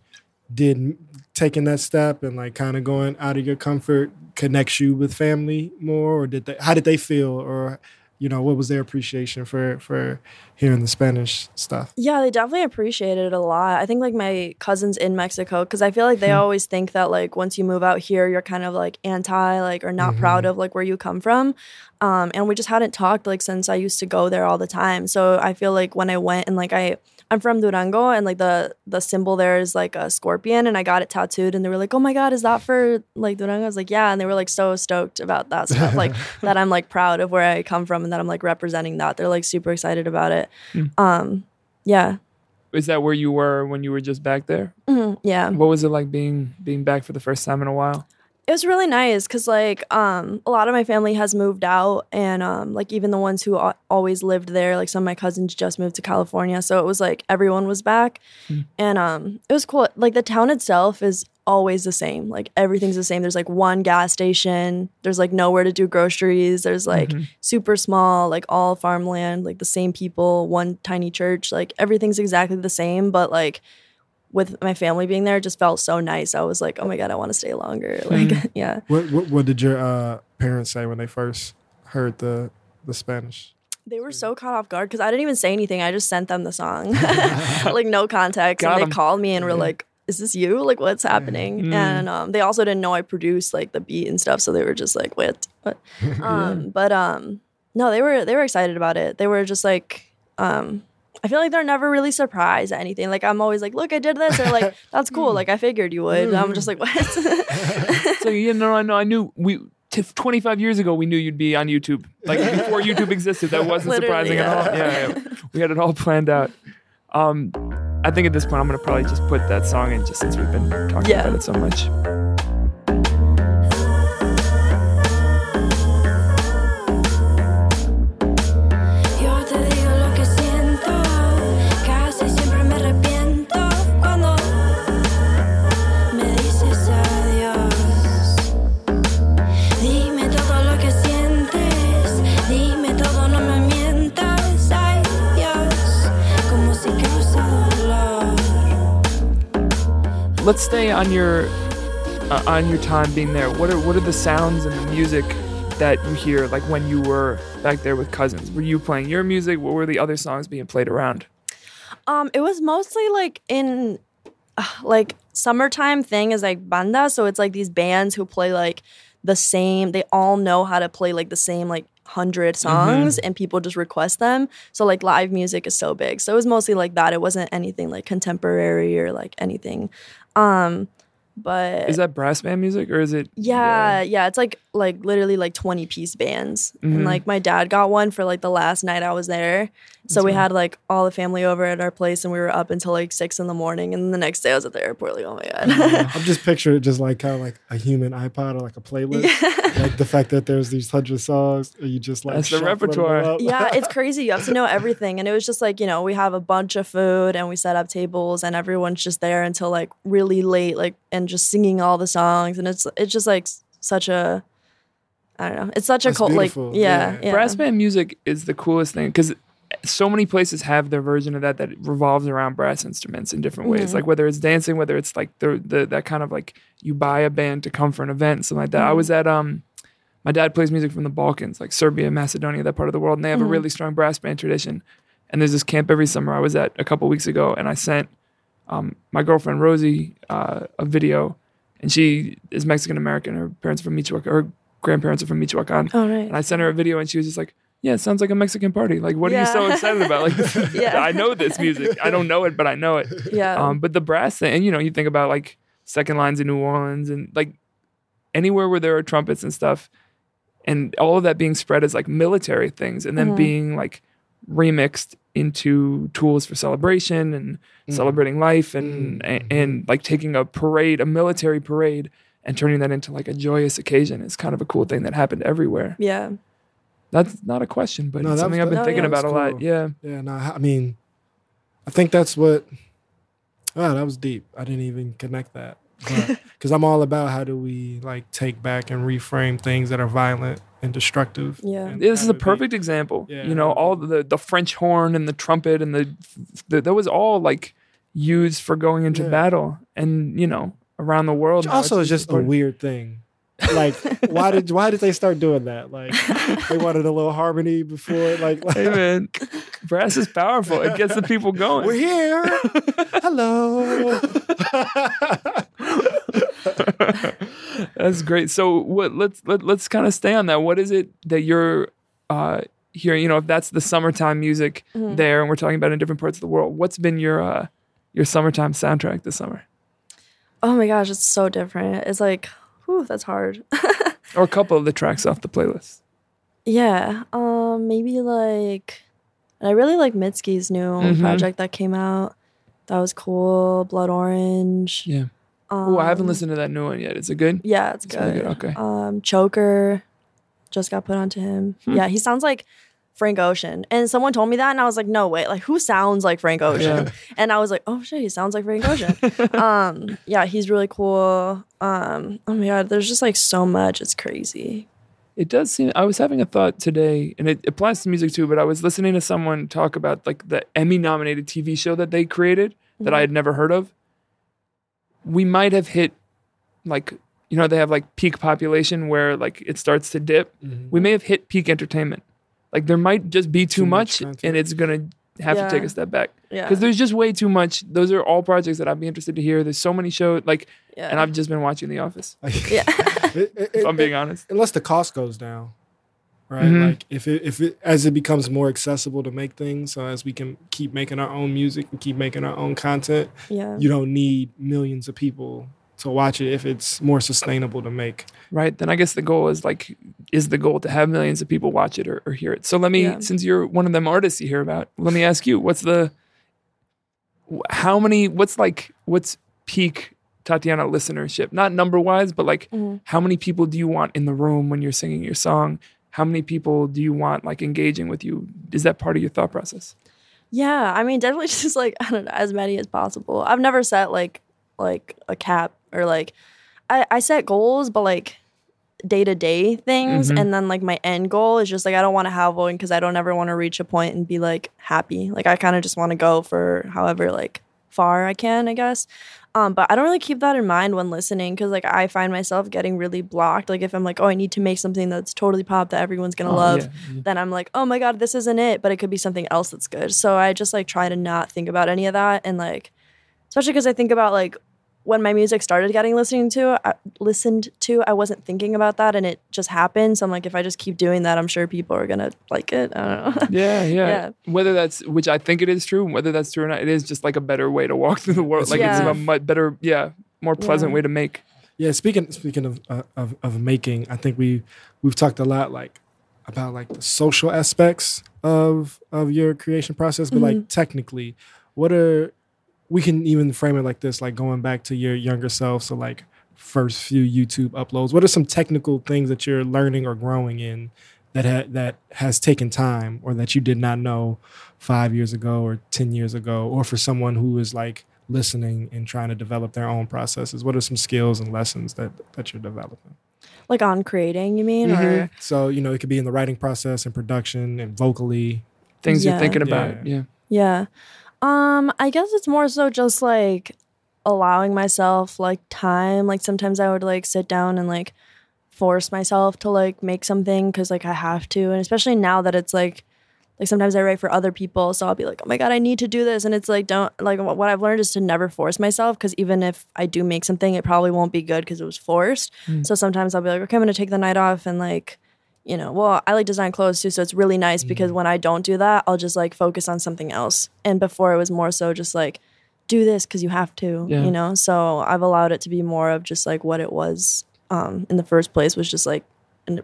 did taking that step and like kind of going out of your comfort connects you with family more, or did they? How did they feel, or you know, what was their appreciation for for hearing the Spanish stuff? Yeah, they definitely appreciated it a lot. I think like my cousins in Mexico, because I feel like they always think that like once you move out here, you're kind of like anti, like or not proud of like where you come from. Um, and we just hadn't talked like since I used to go there all the time. So I feel like when I went and like I I'm from Durango and like the the symbol there is like a scorpion and I got it tattooed and they were like, Oh my god, is that for like Durango? I was like, Yeah, and they were like so stoked about that stuff. like that I'm like proud of where I come from and that I'm like representing that. They're like super excited about it. Um yeah. Is that where you were when you were just back there? Mhm, Yeah. What was it like being being back for the first time in a while? It was really nice because like um a lot of my family has moved out and um like even the ones who al- always lived there like some of my cousins just moved to California so it was like everyone was back. And um it was cool. Like the town itself is always the same. Like everything's the same. There's like one gas station. There's like nowhere to do groceries. There's like super small like all farmland like the same people one tiny church. Like everything's exactly the same but like with my family being there just felt so nice i was like oh my god i want to stay longer like yeah What what, what did your uh, parents say when they first heard the the Spanish? They were so caught off guard because I didn't even say anything. I just sent them the song, like no context. Got and 'em. they called me and were like, "Is this you? Like, what's happening?" And um, they also didn't know I produced like the beat and stuff, so they were just like, "What?" what? um, but um, no, they were they were excited about it. They were just like, um, I feel like they're never really surprised at anything. Like I'm always like, "Look, I did this." They're like, "That's cool." Like I figured you would. And I'm just like, "What?" So you know, I know, I knew we. t- 25 years ago, we knew you'd be on YouTube. Like before YouTube existed, that wasn't Literally, surprising at all. Yeah, yeah, we had it all planned out. Um, I think at this point, I'm gonna probably just put that song in, just since we've been talking Yeah. about it so much. Let's stay on your uh, on your time being there. What are what are the sounds and the music that you hear like when you were back there with cousins? Were you playing your music? What were the other songs being played around? Um, it was mostly like in uh, like summertime thing is like banda, so it's like these bands who play like the same. They all know how to play like the same like hundred songs, and people just request them. So like live music is so big. So it was mostly like that. It wasn't anything like contemporary or like anything. Um, but Is that brass band music or is it? yeah, yeah, it's like like literally like 20 piece bands. And mm-hmm. like my dad got one for like the last night I was there. So we had like all the family over at our place and we were up until like six in the morning. And the next day I was at the airport, like, oh my God. I'm just picturing it just like kind of like a human iPod or like a playlist. Like the fact that there's these hundred songs, and you just like That's the repertoire. yeah, it's crazy. You have to know everything. And it was just like, you know, we have a bunch of food and we set up tables and everyone's just there until like really late, like and just singing all the songs. And it's it's just like such a I don't know. It's such a That's cult like yeah, Yeah. yeah. Brass band music is the coolest thing because so many places have their version of that that revolves around brass instruments in different ways. Mm-hmm. Like whether it's dancing, whether it's like the, the that kind of like you buy a band to come for an event, and something like that. I Mm-hmm. was at um, my dad plays music from the Balkans, like Serbia, Macedonia, that part of the world, and they have Mm-hmm. a really strong brass band tradition. And there's this camp every summer I was at a couple weeks ago, and I sent um, my girlfriend Rosie uh, a video, and she is Mexican American. Her parents are from Michoacan. Her grandparents are from Michoacan. Oh right. And I sent her a video and she was just like, Yeah, it sounds like a Mexican party. Like, what are you so excited about? Like, Yeah. I know this music. I don't know it, but I know it. Yeah. Um, but the brass thing, and you know, you think about like second lines in New Orleans and like anywhere where there are trumpets and stuff, and all of that being spread as like military things and then Mhm. being like remixed into tools for celebration and celebrating life and, and and like taking a parade, a military parade, and turning that into like a joyous occasion is kind of a cool thing that happened everywhere. yeah. That's not a question, but No, it's something was- I've been that- thinking no, about yeah, a lot. Yeah. Yeah, no, I mean, I think that's what. Wow, that was deep. I didn't even connect that because I'm all about how do we like take back and reframe things that are violent and destructive. Yeah. and This is a it be- perfect example. Yeah. You know, all the the French horn and the trumpet and the, the that was all like used for going into Yeah. battle and you know around the world. Which also it's is just a weird thing. Like, why did why did they start doing that? Like, they wanted a little harmony before. Like, Hey man, brass is powerful. It gets the people going. we're here. Hello. That's great. So what? Let's let, let's kind of stay on that. What is it that you're uh, hearing? You know, if that's the summertime music Mm-hmm. there, and we're talking about in different parts of the world. What's been your uh, your summertime soundtrack this summer, Oh my gosh, it's so different. It's like, whew, that's hard. or a couple of the tracks off the playlist? yeah. Um, maybe like I really like Mitski's new Mhm. project that came out. That was cool. Blood Orange. Yeah. Um, Oh, I haven't listened to that new one yet. Is it good? Yeah, it's It's really good. good, okay. Um, Choker just got put onto him. Hmm. Yeah, he sounds like Frank Ocean. And someone told me that, and I was like, no, wait, like who sounds like Frank Ocean? Yeah. And I was like, oh shit, he sounds like Frank Ocean. um, yeah, he's really cool. Um, oh my god, there's just like so much. It's crazy. It does seem. I was having a thought today, and it applies to music too. But I was listening to someone talk about like the Emmy-nominated TV show that they created that I had never heard of. We might have hit, like you know, they have like peak population where like it starts to dip. Mhm. We may have hit peak entertainment. Like there might just be too, Too much, much and it's gonna have Yeah. to take a step back Yeah. because there's just way too much. Those are all projects that I'd be interested to hear. There's so many shows, like, yeah. and I've just been watching The Office. yeah. It- it- If I'm it- being honest. unless the cost goes down right Mhm. like if it if it as it becomes more accessible to make things so as we can keep making our own music and keep making our own content yeah. you don't need millions of people to watch it if it's more sustainable to make right then i guess the goal is like is the goal to have millions of people watch it or, or hear it so let me Yeah. since you're one of them artists you hear about let me ask you what's the how many what's like what's peak tatiana listenership not number wise but like Mhm. how many people do you want in the room when you're singing your song how many people do you want like engaging with you is that part of your thought process Yeah, I mean, definitely just like I don't know, as many as possible. I've never set like like a cap or like I I set goals, but like day to day things, Mhm. and then like my end goal is just like I don't want to have one because I don't ever want to reach a point and be like happy. Like I kind of just want to go for however like far I can, I guess. Um, but I don't really keep that in mind when listening because like I find myself getting really blocked. Like if I'm like, oh, I need to make something that's totally pop that everyone's gonna Oh, love yeah, yeah. then I'm like, oh my god, this isn't it, but it could be something else that's good. So I just like try to not think about any of that, and like, especially because I think about like when my music started getting listening to, I, listened to, I wasn't thinking about that, and it just happened. So I'm like, if I just keep doing that, I'm sure people are gonna like it. I don't know. Yeah, yeah, Yeah. Whether that's which I think it is true, whether that's true or not, it is just like a better way to walk through the world. It's Like it's a much better, yeah, more pleasant Yeah. way to make. yeah speaking speaking of uh, of, of making i think we we've talked a lot like about like the social aspects of of your creation process but like technically what are we can even frame it like this like going back to your younger self so like first few youtube uploads what are some technical things that you're learning or growing in that ha- that has taken time or that you did not know five years ago or 10 years ago or for someone who is like listening and trying to develop their own processes what are some skills and lessons that that you're developing like on creating, you mean? Or mm-hmm. so you know it could be in the writing process and production and vocally Things you're thinking about. Yeah. Yeah. Yeah. Um, I guess it's more so just like allowing myself like time. Like sometimes I would like sit down and like force myself to like make something because like I have to. And especially now that it's like like sometimes I write for other people, so I'll be like, oh my god, I need to do this, and it's like don't like what what I've learned is to never force myself because even if I do make something, it probably won't be good because it was forced. So sometimes I'll be like, okay, I'm gonna take the night off and like you know, well, I like design clothes too, so it's really nice because when I don't do that, I'll just like focus on something else. And before it was more so just like do this because you have to, Yeah. you know. So I've allowed it to be more of just like what it was um, in the first place was just like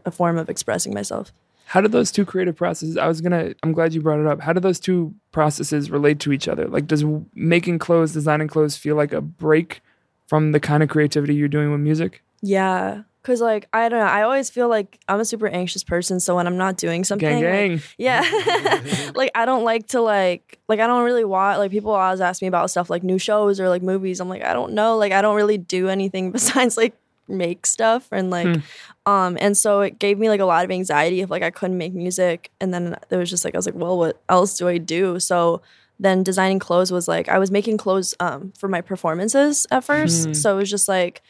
a form of expressing myself. How did those two creative processes? I was gonna. I'm glad you brought it up. How do those two processes relate to each other? Like, does making clothes, designing clothes, feel like a break from the kind of creativity you're doing with music? Yeah, Cause like I don't know, I always feel like I'm a super anxious person. So when I'm not doing something, Gang, like- gang. yeah, like I don't like to like like I don't really watch like people always ask me about stuff like new shows or like movies. I'm like I don't know, like I don't really do anything besides like make stuff and like um and so it gave me like a lot of anxiety if like I couldn't make music and then there was just like I was like well what else do I do so then designing clothes was like I was making clothes um for my performances at first Mhm. so it was just like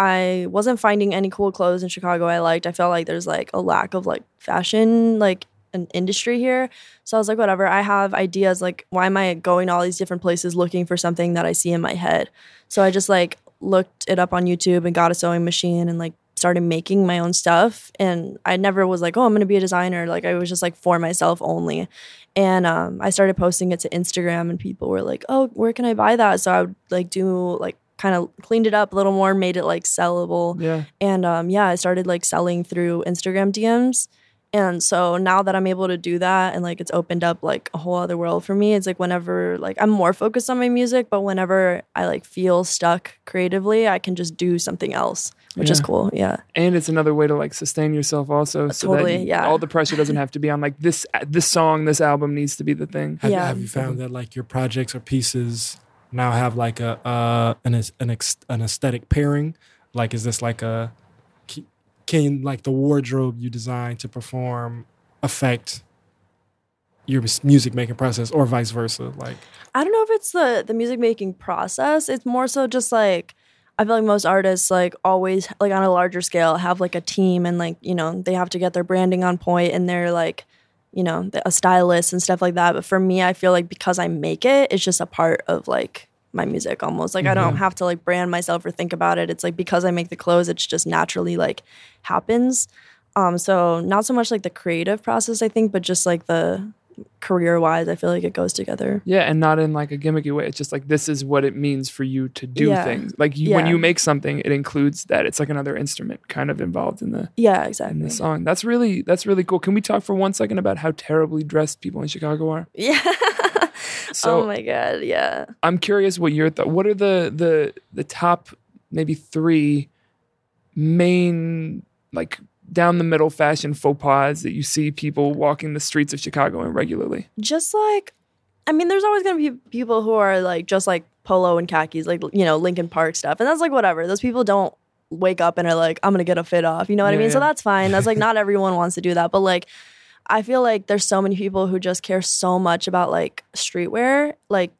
I wasn't finding any cool clothes in Chicago I liked. I felt like there's like a lack of like fashion like an industry here. So I was like whatever, I have ideas like why am I going all these different places looking for something that I see in my head? So I just like looked it up on YouTube and got a sewing machine and like started making my own stuff and I never was like, "Oh, I'm going to be a designer." Like I was just like for myself only. And um, I started posting it to Instagram, and people were like, "Oh, where can I buy that?" So I would like do like kind of cleaned it up a little more, made it like sellable, Yeah. and um, yeah, I started like selling through Instagram DMs. And so now that I'm able to do that, and like it's opened up like a whole other world for me. It's like whenever like I'm more focused on my music, but whenever I like feel stuck creatively, I can just do something else, which is cool. Yeah. And it's another way to like sustain yourself also. So Totally, that you- yeah. all the pressure doesn't have to be on like this this song, this album needs to be the thing. Have, Yeah. have you found that like your projects or pieces now have like a uh an an, ex, an aesthetic pairing? Like, is this like a can- like the wardrobe you design to perform affect your music making process or vice versa? Like, I don't know if it's the the music making process. It's more so just like I feel like most artists like always like on a larger scale have like a team and like you know they have to get their branding on point and they're like you know a stylist and stuff like that. But for me, I feel like because I make it, it's just a part of like my music almost. Like I don't have to like brand myself or think about it. It's like because I make the clothes, it's just naturally like happens. Um, so not so much like the creative process, I think, but just like the career wise, I feel like it goes together. Yeah, and not in like a gimmicky way. It's just like this is what it means for you to do Yeah. things. Like you, when you make something, it includes that. It's like another instrument kind of involved in the Yeah, in exactly. the song. That's really that's really cool. Can we talk for one second about how terribly dressed people in Chicago are? Yeah. So oh my god, yeah. I'm curious what your thought. What are the the the top maybe three main like down the middle fashion faux pas that you see people walking the streets of Chicago in regularly? Just like I mean, there's always gonna be people who are like just like polo and khakis, like you know, Lincoln Park stuff. And that's like whatever. Those people don't wake up and are like, I'm gonna get a fit off. You know what Yeah, I mean? So that's fine. That's like not everyone wants to do that. But like I feel like there's so many people who just care so much about like streetwear, like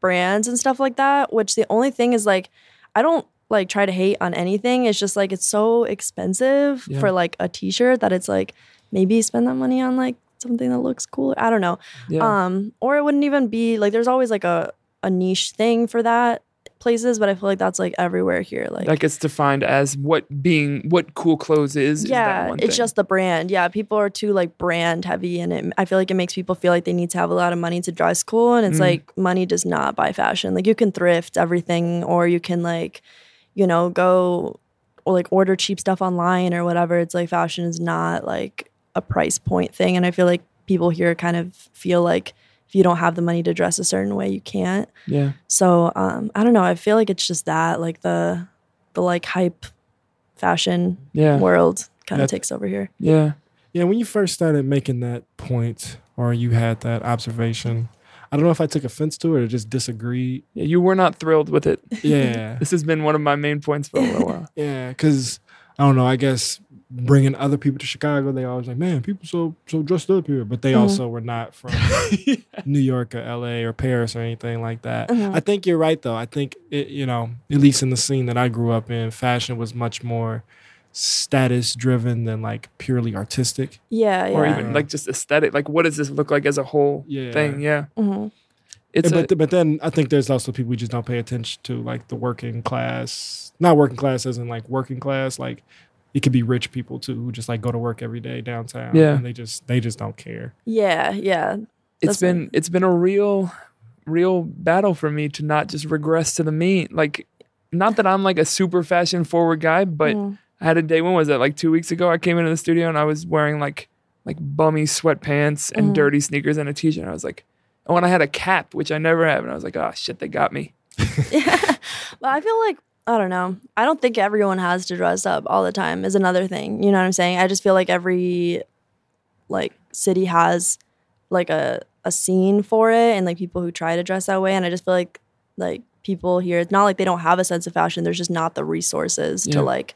brands and stuff like that. Which the only thing is like I don't like try to hate on anything. It's just like it's so expensive Yeah. for like a t-shirt that it's like maybe spend that money on like something that looks cool. I don't know. Yeah. Um, or it wouldn't even be like there's always like a, a niche thing for that places, but I feel like that's like everywhere here. Like that gets defined as what being what cool clothes is. is that yeah, one it's thing. just the brand. Yeah, people are too like brand heavy, and it, I feel like it makes people feel like they need to have a lot of money to dress cool, and it's Mm. like money does not buy fashion. Like you can thrift everything, or you can like, you know, go or like order cheap stuff online or whatever. It's like fashion is not like a price point thing, and I feel like people here kind of feel like if you don't have the money to dress a certain way, you can't. yeah. So um, I don't know. I feel like it's just that like the the like hype fashion Yeah. world kind Yeah. of takes over here. Yeah. yeah, when you first started making that point or you had that observation, I don't know if I took offense to it or just disagreed. Yeah, you were not thrilled with it. Yeah, This has been one of my main points for a little while. yeah, because I don't know. I guess bringing other people to Chicago, they always like, man, people so so dressed up here, but they Mhm. also were not from New York or L.A. or Paris or anything like that. Mhm. I think you're right, though. I think it, you know, at least in the scene that I grew up in, fashion was much more status driven than like purely artistic. Yeah, yeah. Or even like just aesthetic. Like what does this look like as a whole Yeah. thing? Yeah. Mhm. It's but a, but then I think there's also people who just don't pay attention to like the working class, not working class as in like working class, like it could be rich people too who just like go to work every day downtown. Yeah. and they just they just don't care. Yeah, yeah. it's That's been it's been a real real battle for me to not just regress to the mean like not that i'm like a super fashion forward guy but Mhm. I had a day when was that like two weeks ago i came into the studio and i was wearing like like bummy sweatpants and Mhm. dirty sneakers and a t-shirt and i was like oh and i had a cap which i never have and i was like oh shit they got me yeah. But I feel like I don't know. I don't think everyone has to dress up all the time. Is another thing. You know what I'm saying? I just feel like every like city has like a a scene for it and like people who try to dress that way and I just feel like like people here it's not like they don't have a sense of fashion there's just not the resources Yeah. to like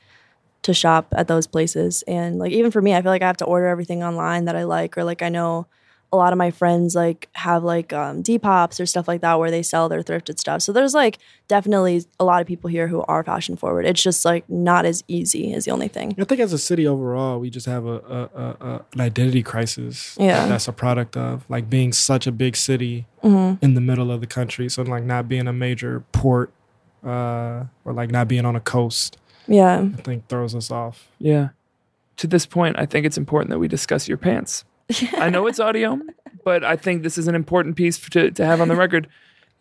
to shop at those places and like even for me I feel like I have to order everything online that I like or like I know a lot of my friends like have like um, Depop's or stuff like that where they sell their thrifted stuff. So there's like definitely a lot of people here who are fashion forward. It's just like not as easy is the only thing. I think as a city overall, we just have a, a, a, a an identity crisis. Yeah. that's a product of like being such a big city Mm-hmm. in the middle of the country. So like not being a major port, uh, or like not being on a coast. Yeah. I think throws us off. Yeah. To this point, I think it's important that we discuss your pants. I know it's audio, but I think this is an important piece to, to have on the record.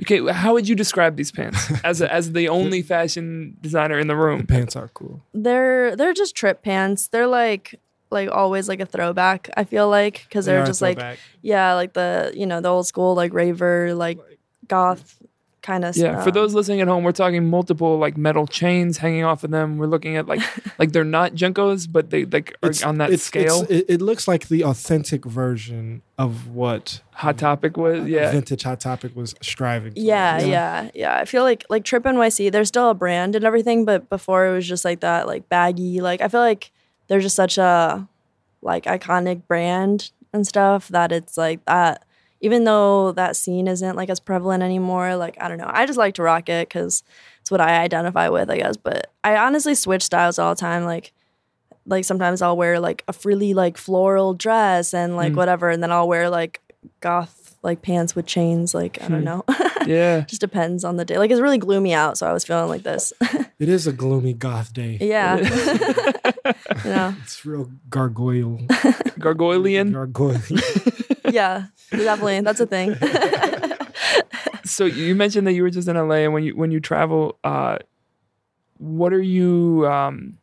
Okay, how would you describe these pants as a, as the only fashion designer in the The room? pants are cool. They're they're just trip pants. They're like like always like a throwback. I feel like because They they're just like yeah, like the you know the old school like raver like goth kind of Yeah, for those listening at home, we're talking multiple like metal chains hanging off of them. We're looking at like like they're not JNCOs, but they like are It's- on that it's- scale. it's- it, it looks like the authentic version of what Hot Topic was uh, yeah. vintage hot topic was striving. for. Yeah, yeah, yeah, I feel like like Tripp NYC, they're still a brand and everything, but before it was just like that, like baggy. Like I feel like they're just such a like iconic brand and stuff that it's like that. Even though that scene isn't like as prevalent anymore, like I don't know, I just like to rock it because it's what I identify with, I guess. But I honestly switch styles all the time, like. Like sometimes I'll wear like a frilly like floral dress and like Mm. whatever, and then I'll wear like goth like pants with chains. Like I don't Hmm. know. Yeah. just depends on the day. Like it's really gloomy out, so I was feeling like this. It is a gloomy goth day. yeah. you know. It's real gargoyle. Gargoylean. Gargoyle. Yeah. Definitely. That's a thing. so you mentioned that you were just in LA and when you when you travel, uh what are you um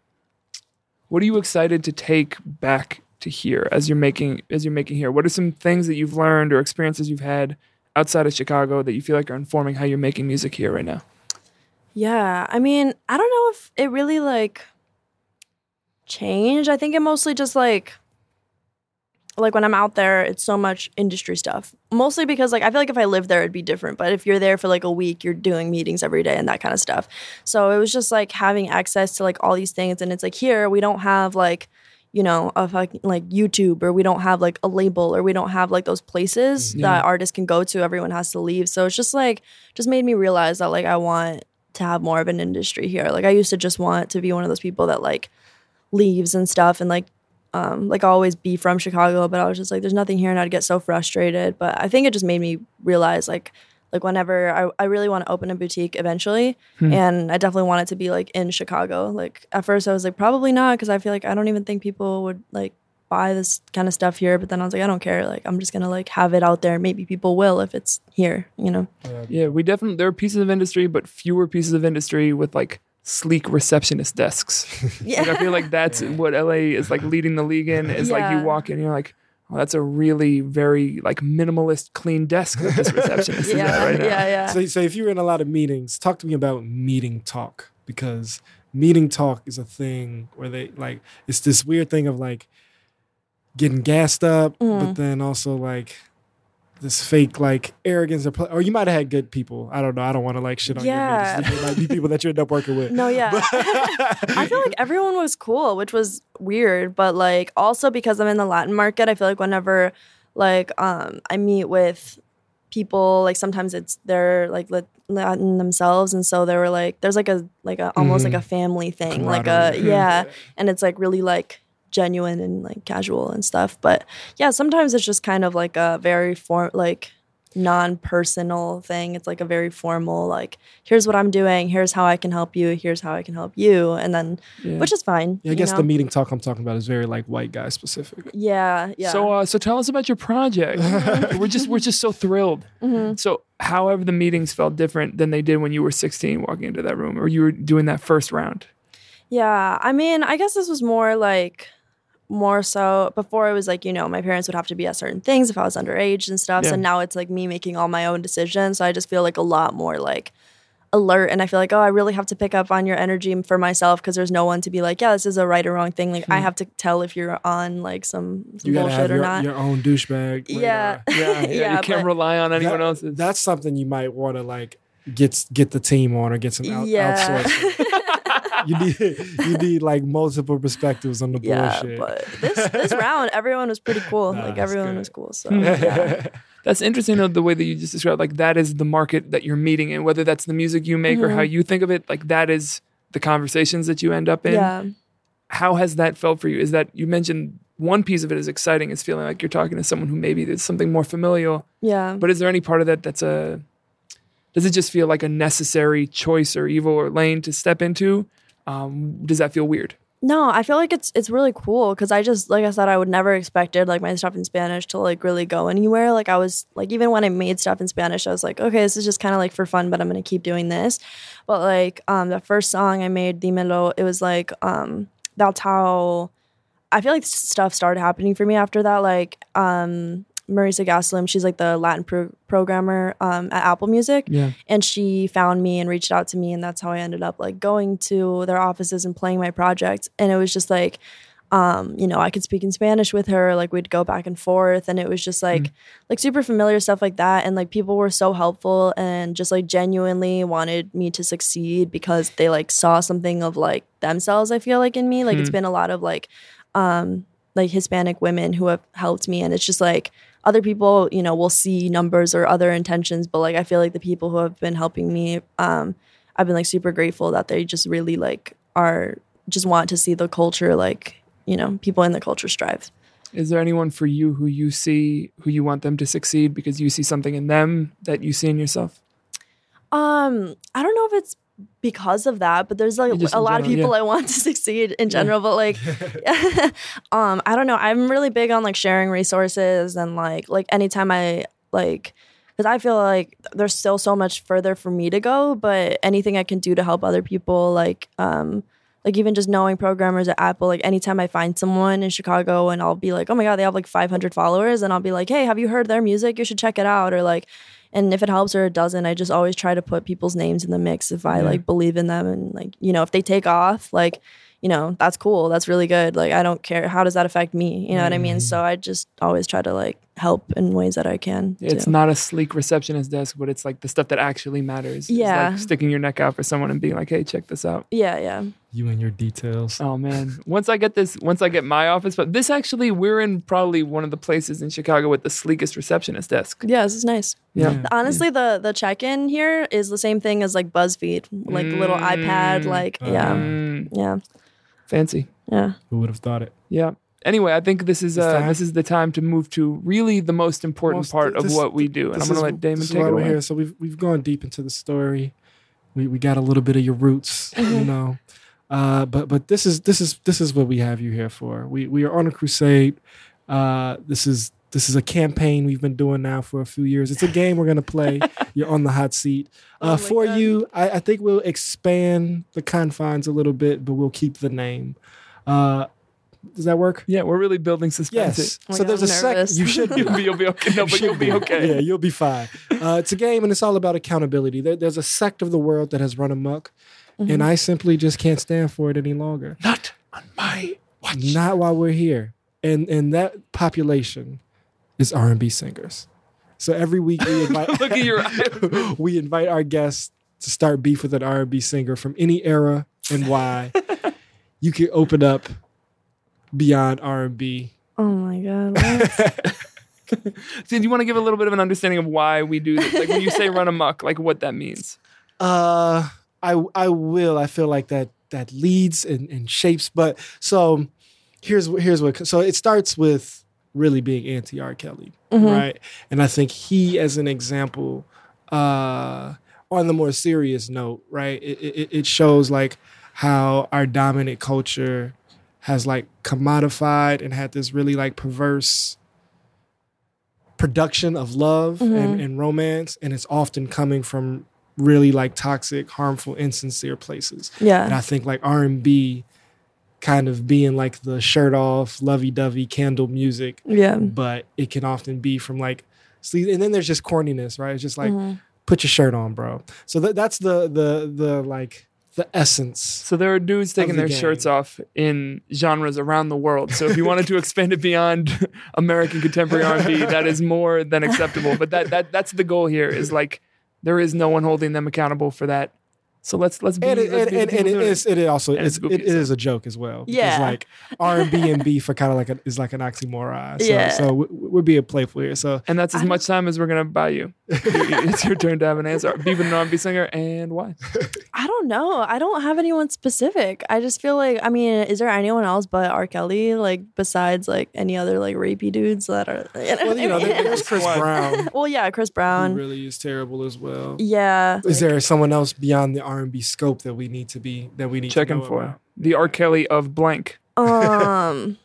what are you excited to take back to here as you're making as you're making here? What are some things that you've learned or experiences you've had outside of Chicago that you feel like are informing how you're making music here right now? yeah. I mean, I don't know if it really like changed. I think it mostly just like like when I'm out there, it's so much industry stuff. Mostly because like I feel like if I lived there it'd be different. But if you're there for like a week, you're doing meetings every day and that kind of stuff. So it was just like having access to like all these things and it's like here we don't have like you know, a fucking like YouTube or we don't have like a label or we don't have like those places mm-hmm. that artists can go to. Everyone has to leave. So it's just like just made me realize that like I want to have more of an industry here. Like I used to just want to be one of those people that like leaves and stuff and like um like always be from Chicago, but I was just like there's nothing here and I'd get so frustrated. But I think it just made me realize like like whenever I, I really want to open a boutique eventually and I definitely want it to be like in Chicago. Like at first I was like probably not because I feel like I don't even think people would like buy this kind of stuff here, but then I was like I don't care. Like I'm just going to like have it out there. Maybe people will if it's here, you know. Yeah, we definitely there are pieces of industry, but fewer pieces of industry with like sleek receptionist desks. Yeah. Like I feel like that's what LA is like leading the league in. Is like you walk in, and you're like, oh, that's a really very like minimalist, clean desk that this receptionist is yeah, at right now. yeah, yeah. So, so if you're in a lot of meetings, talk to me about meeting talk because meeting talk is a thing where they like it's this weird thing of like getting gassed up, Mm. but then also like this fake like arrogance or, or you might have had good people. I don't know. I don't want to like shit on Yeah. your. There might be people that you end up working with. No, yeah. I feel like everyone was cool, which was weird, but like also because I'm in the Latin market, I feel like whenever like um I meet with people, like sometimes it's they're like Lat- Latin themselves, and so they were like there's like a like a almost like a family thing, like a yeah, and it's like really like genuine and like casual and stuff. But yeah, sometimes it's just kind of like a very form like non-personal thing it's like a very formal like here's what i'm doing here's how i can help you here's how i can help you and then Yeah. which is fine Yeah, I guess know? the meeting talk I'm talking about is very like white guy specific. yeah yeah So uh, so tell us about your project. we're just we're just so thrilled. Mm-hmm. So however the meetings felt different than they did when you were 16 walking into that room or you were doing that first round. Yeah, I mean, I guess this was more like more so before it was like, you know, my parents would have to be at certain things if I was underage and stuff. Yeah. So now it's like me making all my own decisions. So I just feel like a lot more like alert and I feel like, oh, I really have to pick up on your energy for myself because there's no one to be like, yeah, this is a right or wrong thing. Like I have to tell if you're on like some, some Hmm. you gotta bullshit have or your, not. your own douchebag. yeah. Yeah, yeah, Yeah, you can't rely on anyone That- else's. That's something you might want to like get get the team on or get some out, yeah. outsourcing. you need you need like multiple perspectives on the yeah, bullshit. but this this round, everyone was pretty cool. Nah, like everyone good. was cool. So yeah. That's interesting though, the way that you just described. Like that is the market that you're meeting in, whether that's the music you make or how mm-hmm. you think of it. Like that is the conversations that you end up in. yeah. How has that felt for you? Is that you mentioned one piece of it is exciting, is feeling like you're talking to someone who maybe there's something more familial. Yeah. But is there any part of that that's a does it just feel like a necessary choice or evil or lane to step into? Um, does that feel weird? No, I feel like it's it's really cool because I just like I said I would never expected like my stuff in Spanish to like really go anywhere. Like I was like even when I made stuff in Spanish, I was like, okay, this is just kind of like for fun, but I'm gonna keep doing this. But like um the first song I made, Dimelo, it was like um that's how I feel like stuff started happening for me after that. Like um Marisa Gaslam, she's like the Latin pro- programmer um, at Apple Music. Yeah. and she found me and reached out to me and that's how i ended up like going to their offices and playing my project. And it was just like um you know i could speak in spanish with her like we'd go back and forth. And it was just like like super familiar stuff like that. And like people were so helpful and just like genuinely wanted me to succeed because they like saw something of like themselves i feel like in me. Like it's been a lot of like um like hispanic women who have helped me. And it's just like other people you know will see numbers or other intentions but like i feel like the people who have been helping me um i've been like super grateful that they just really like are just want to see the culture like you know people in the culture strive Is there anyone for you who you see who you want them to succeed because you see something in them that you see in yourself? Um, I don't know if it's because of that, but there's like a lot of people yeah. I want to succeed in general, but like um, I don't know. I'm really big on like sharing resources and like like anytime I like because I feel like there's still so much further for me to go, but anything I can do to help other people, like um like even just knowing programmers at Apple, like anytime I find someone in Chicago and I'll be like, oh my God, they have like 500 followers. And I'll be like, hey, have you heard their music? You should check it out. Or like, and if it helps or it doesn't, I just always try to put people's names in the mix if I Yeah. like believe in them. And like, you know, if they take off, like, you know, that's cool. That's really good. Like, I don't care. How does that affect me? You know what I mean? Mm-hmm. So I just always try to like help in ways that I can. It's too. not a sleek receptionist desk, but it's like the stuff that actually matters. It's Yeah. like sticking your neck out for someone and being like, "Hey, check this out." Yeah, yeah. You and your details. Oh man, once I get this, once I get my office, but this actually, we're in probably one of the places in Chicago with the sleekest receptionist desk. Yeah, this is nice. Yeah. Yeah. Honestly, the the check in here is the same thing as like BuzzFeed, like the little iPad. Like, yeah, Mm, yeah, fancy. yeah. Who would have thought it? Yeah. Anyway, I think this is It's uh, this is the time to move to really the most important Most- part of what we do, and I'm going to is- let Damon this take why it we're away. here. So we've we've gone deep into the story. We we got a little bit of your roots, you know. Uh, but but this is this is this is what we have you here for. We we are on a crusade. Uh, this is this is a campaign we've been doing now for a few years. It's a game we're gonna play. You're on the hot seat. Oh Uh, my for God. you, I, I think we'll expand the confines a little bit, but we'll keep the name. Uh, does that work? Yeah, we're really building suspense. Yes. Oh so God, there's I'm a second. nervous. You should be. You'll be, you'll be okay. No, but you'll be okay. Yeah, you'll be fine. Uh, it's a game, and it's all about accountability. There, there's a sect of the world that has run amok, Mm-hmm. and I simply just can't stand for it any longer. Not on my watch. Not while we're here, and and that population is R and B singers. So every week we invite Look at your we invite our guests to start beef with an R and B singer from any era and why. you can open up beyond R and B. Oh my god. So do you want to give a little bit of an understanding of why we do this? Like when you say run amok, like what that means? Uh, I I will. I feel like that that leads and, and shapes. But so here's here's what. So it starts with really being anti R Kelly, right? And I think he, as an example, uh, on the more serious note, right? It, it, it shows like how our dominant culture has like commodified and had this really like perverse production of love and, and romance and it's often coming from really like toxic harmful insincere places Yeah. and i think like r&b kind of being like the shirt off lovey-dovey candle music Yeah. but it can often be from like sleaze and then there's just corniness right it's just like mm-hmm. put your shirt on, bro. So that that's the the the like the essence. So there are dudes taking the their game. shirts off in genres around the world. So if you wanted to expand it beyond American contemporary R&B, that is more than acceptable. But that that that's the goal here is like there is no one holding them accountable for that. So let's let's be And it, let's and, be and, and it it also And it's, it's it as is a joke as well. Because Yeah. like R and B and beef are kind of like a, is like an oxymoron. So, Yeah. so we, we're being playful here. So And that's as I much time as we're gonna buy you. it's your turn to have an answer. Beef and R&B singer, and why? I don't know. I don't have anyone specific. I just feel like I mean, is there anyone else but R. Kelly, like besides like any other like rapey dudes that are? well, you know, there's Chris Brown. well, yeah, Chris Who Brown. really is terrible as well. Yeah. Is there someone else beyond the R and B scope that we need to be that we need Checking to know for about? the R. Kelly of blank. um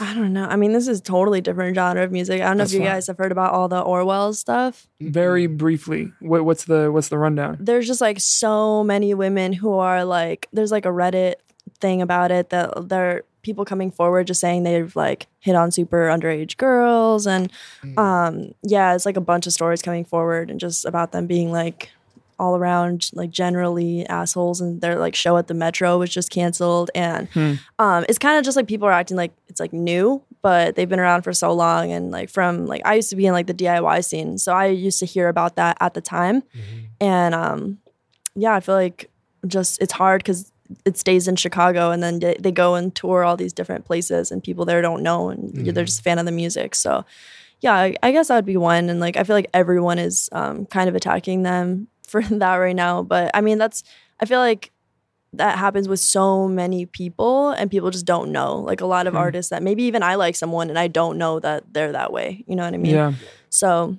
I don't know. I mean, this is totally different genre of music. I don't know That's if you fine. guys have heard about all the Orwell stuff. Very briefly, what, what's the what's the rundown? There's just like so many women who are like there's like a Reddit thing about it that there are people coming forward just saying they've like hit on super underage girls and um yeah, it's like a bunch of stories coming forward and just about them being like all around like generally assholes and their like show at the metro was just canceled. And Hmm. um it's kind of just like people are acting like it's like new but they've been around for so long. And like from like i used to be in like the diy scene so i used to hear about that at the time. And um yeah i feel like just it's hard because it stays in chicago and then they, they go and tour all these different places and people there don't know and they're just a fan of the music. So yeah I, I guess that would be one. And like i feel like everyone is um, kind of attacking them for that right now but i mean that's i feel like that happens with so many people and people just don't know like a lot of Hmm. artists that maybe even i like someone and i don't know that they're that way you know what i mean Yeah. so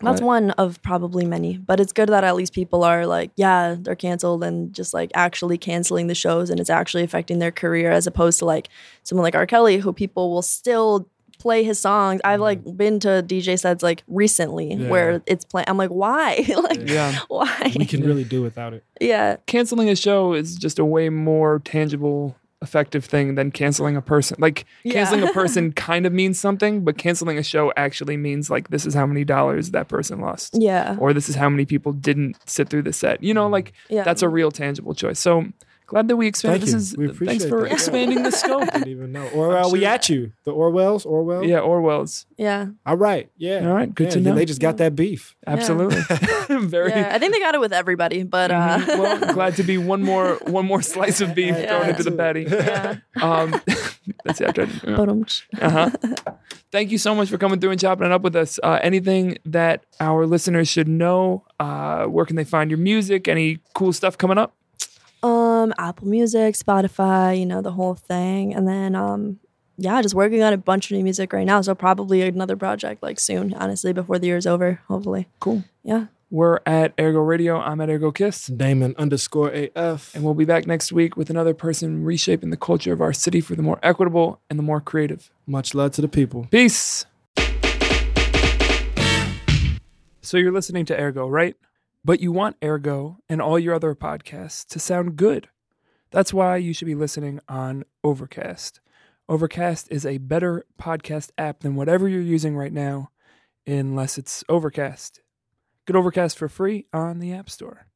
that's Right. one of probably many but it's good that at least people are like yeah they're canceled and just like actually canceling the shows and it's actually affecting their career as opposed to like someone like r kelly who people will still play his songs. I've mm-hmm. like been to dj sets like recently Yeah. where it's playing i'm like why? Like Yeah. why? We can really do without it. yeah. Canceling a show is just a way more tangible effective thing than canceling a person. Like Yeah. canceling a person kind of means something but canceling a show actually means like this is how many dollars that person lost. Yeah. Or this is how many people didn't sit through the set. You know like yeah. that's a real tangible choice. So glad that we expanded Thank this you. is We thanks for that. expanding the scope I didn't even know. Or uh, we at you. The Orwells, Orwell. yeah orwell's yeah All right. Yeah. All right, good Yeah, to yeah, know. They just got that beef. absolutely very yeah i think they got it with everybody but uh Mhm. well glad to be one more one more slice of beef Yeah. thrown into the patty yeah um that's it after I- but um, Uh-huh. Thank you so much for coming through and chopping it up with us. Uh, anything that our listeners should know? Uh, where can they find your music? Any cool stuff coming up? Um apple music spotify you know the whole thing and then um yeah just working on a bunch of new music right now so probably another project like soon honestly before the year's over hopefully Cool. yeah We're at Ergo Radio. I'm at Ergo Kiss. Damon underscore AF. And we'll be back next week with another person reshaping the culture of our city for the more equitable and the more creative. Much love to the people. Peace. So you're listening to Ergo, right? But you want Ergo and all your other podcasts to sound good. That's why you should be listening on Overcast. Overcast is a better podcast app than whatever you're using right now, unless it's Overcast. Get Overcast for free on the App Store.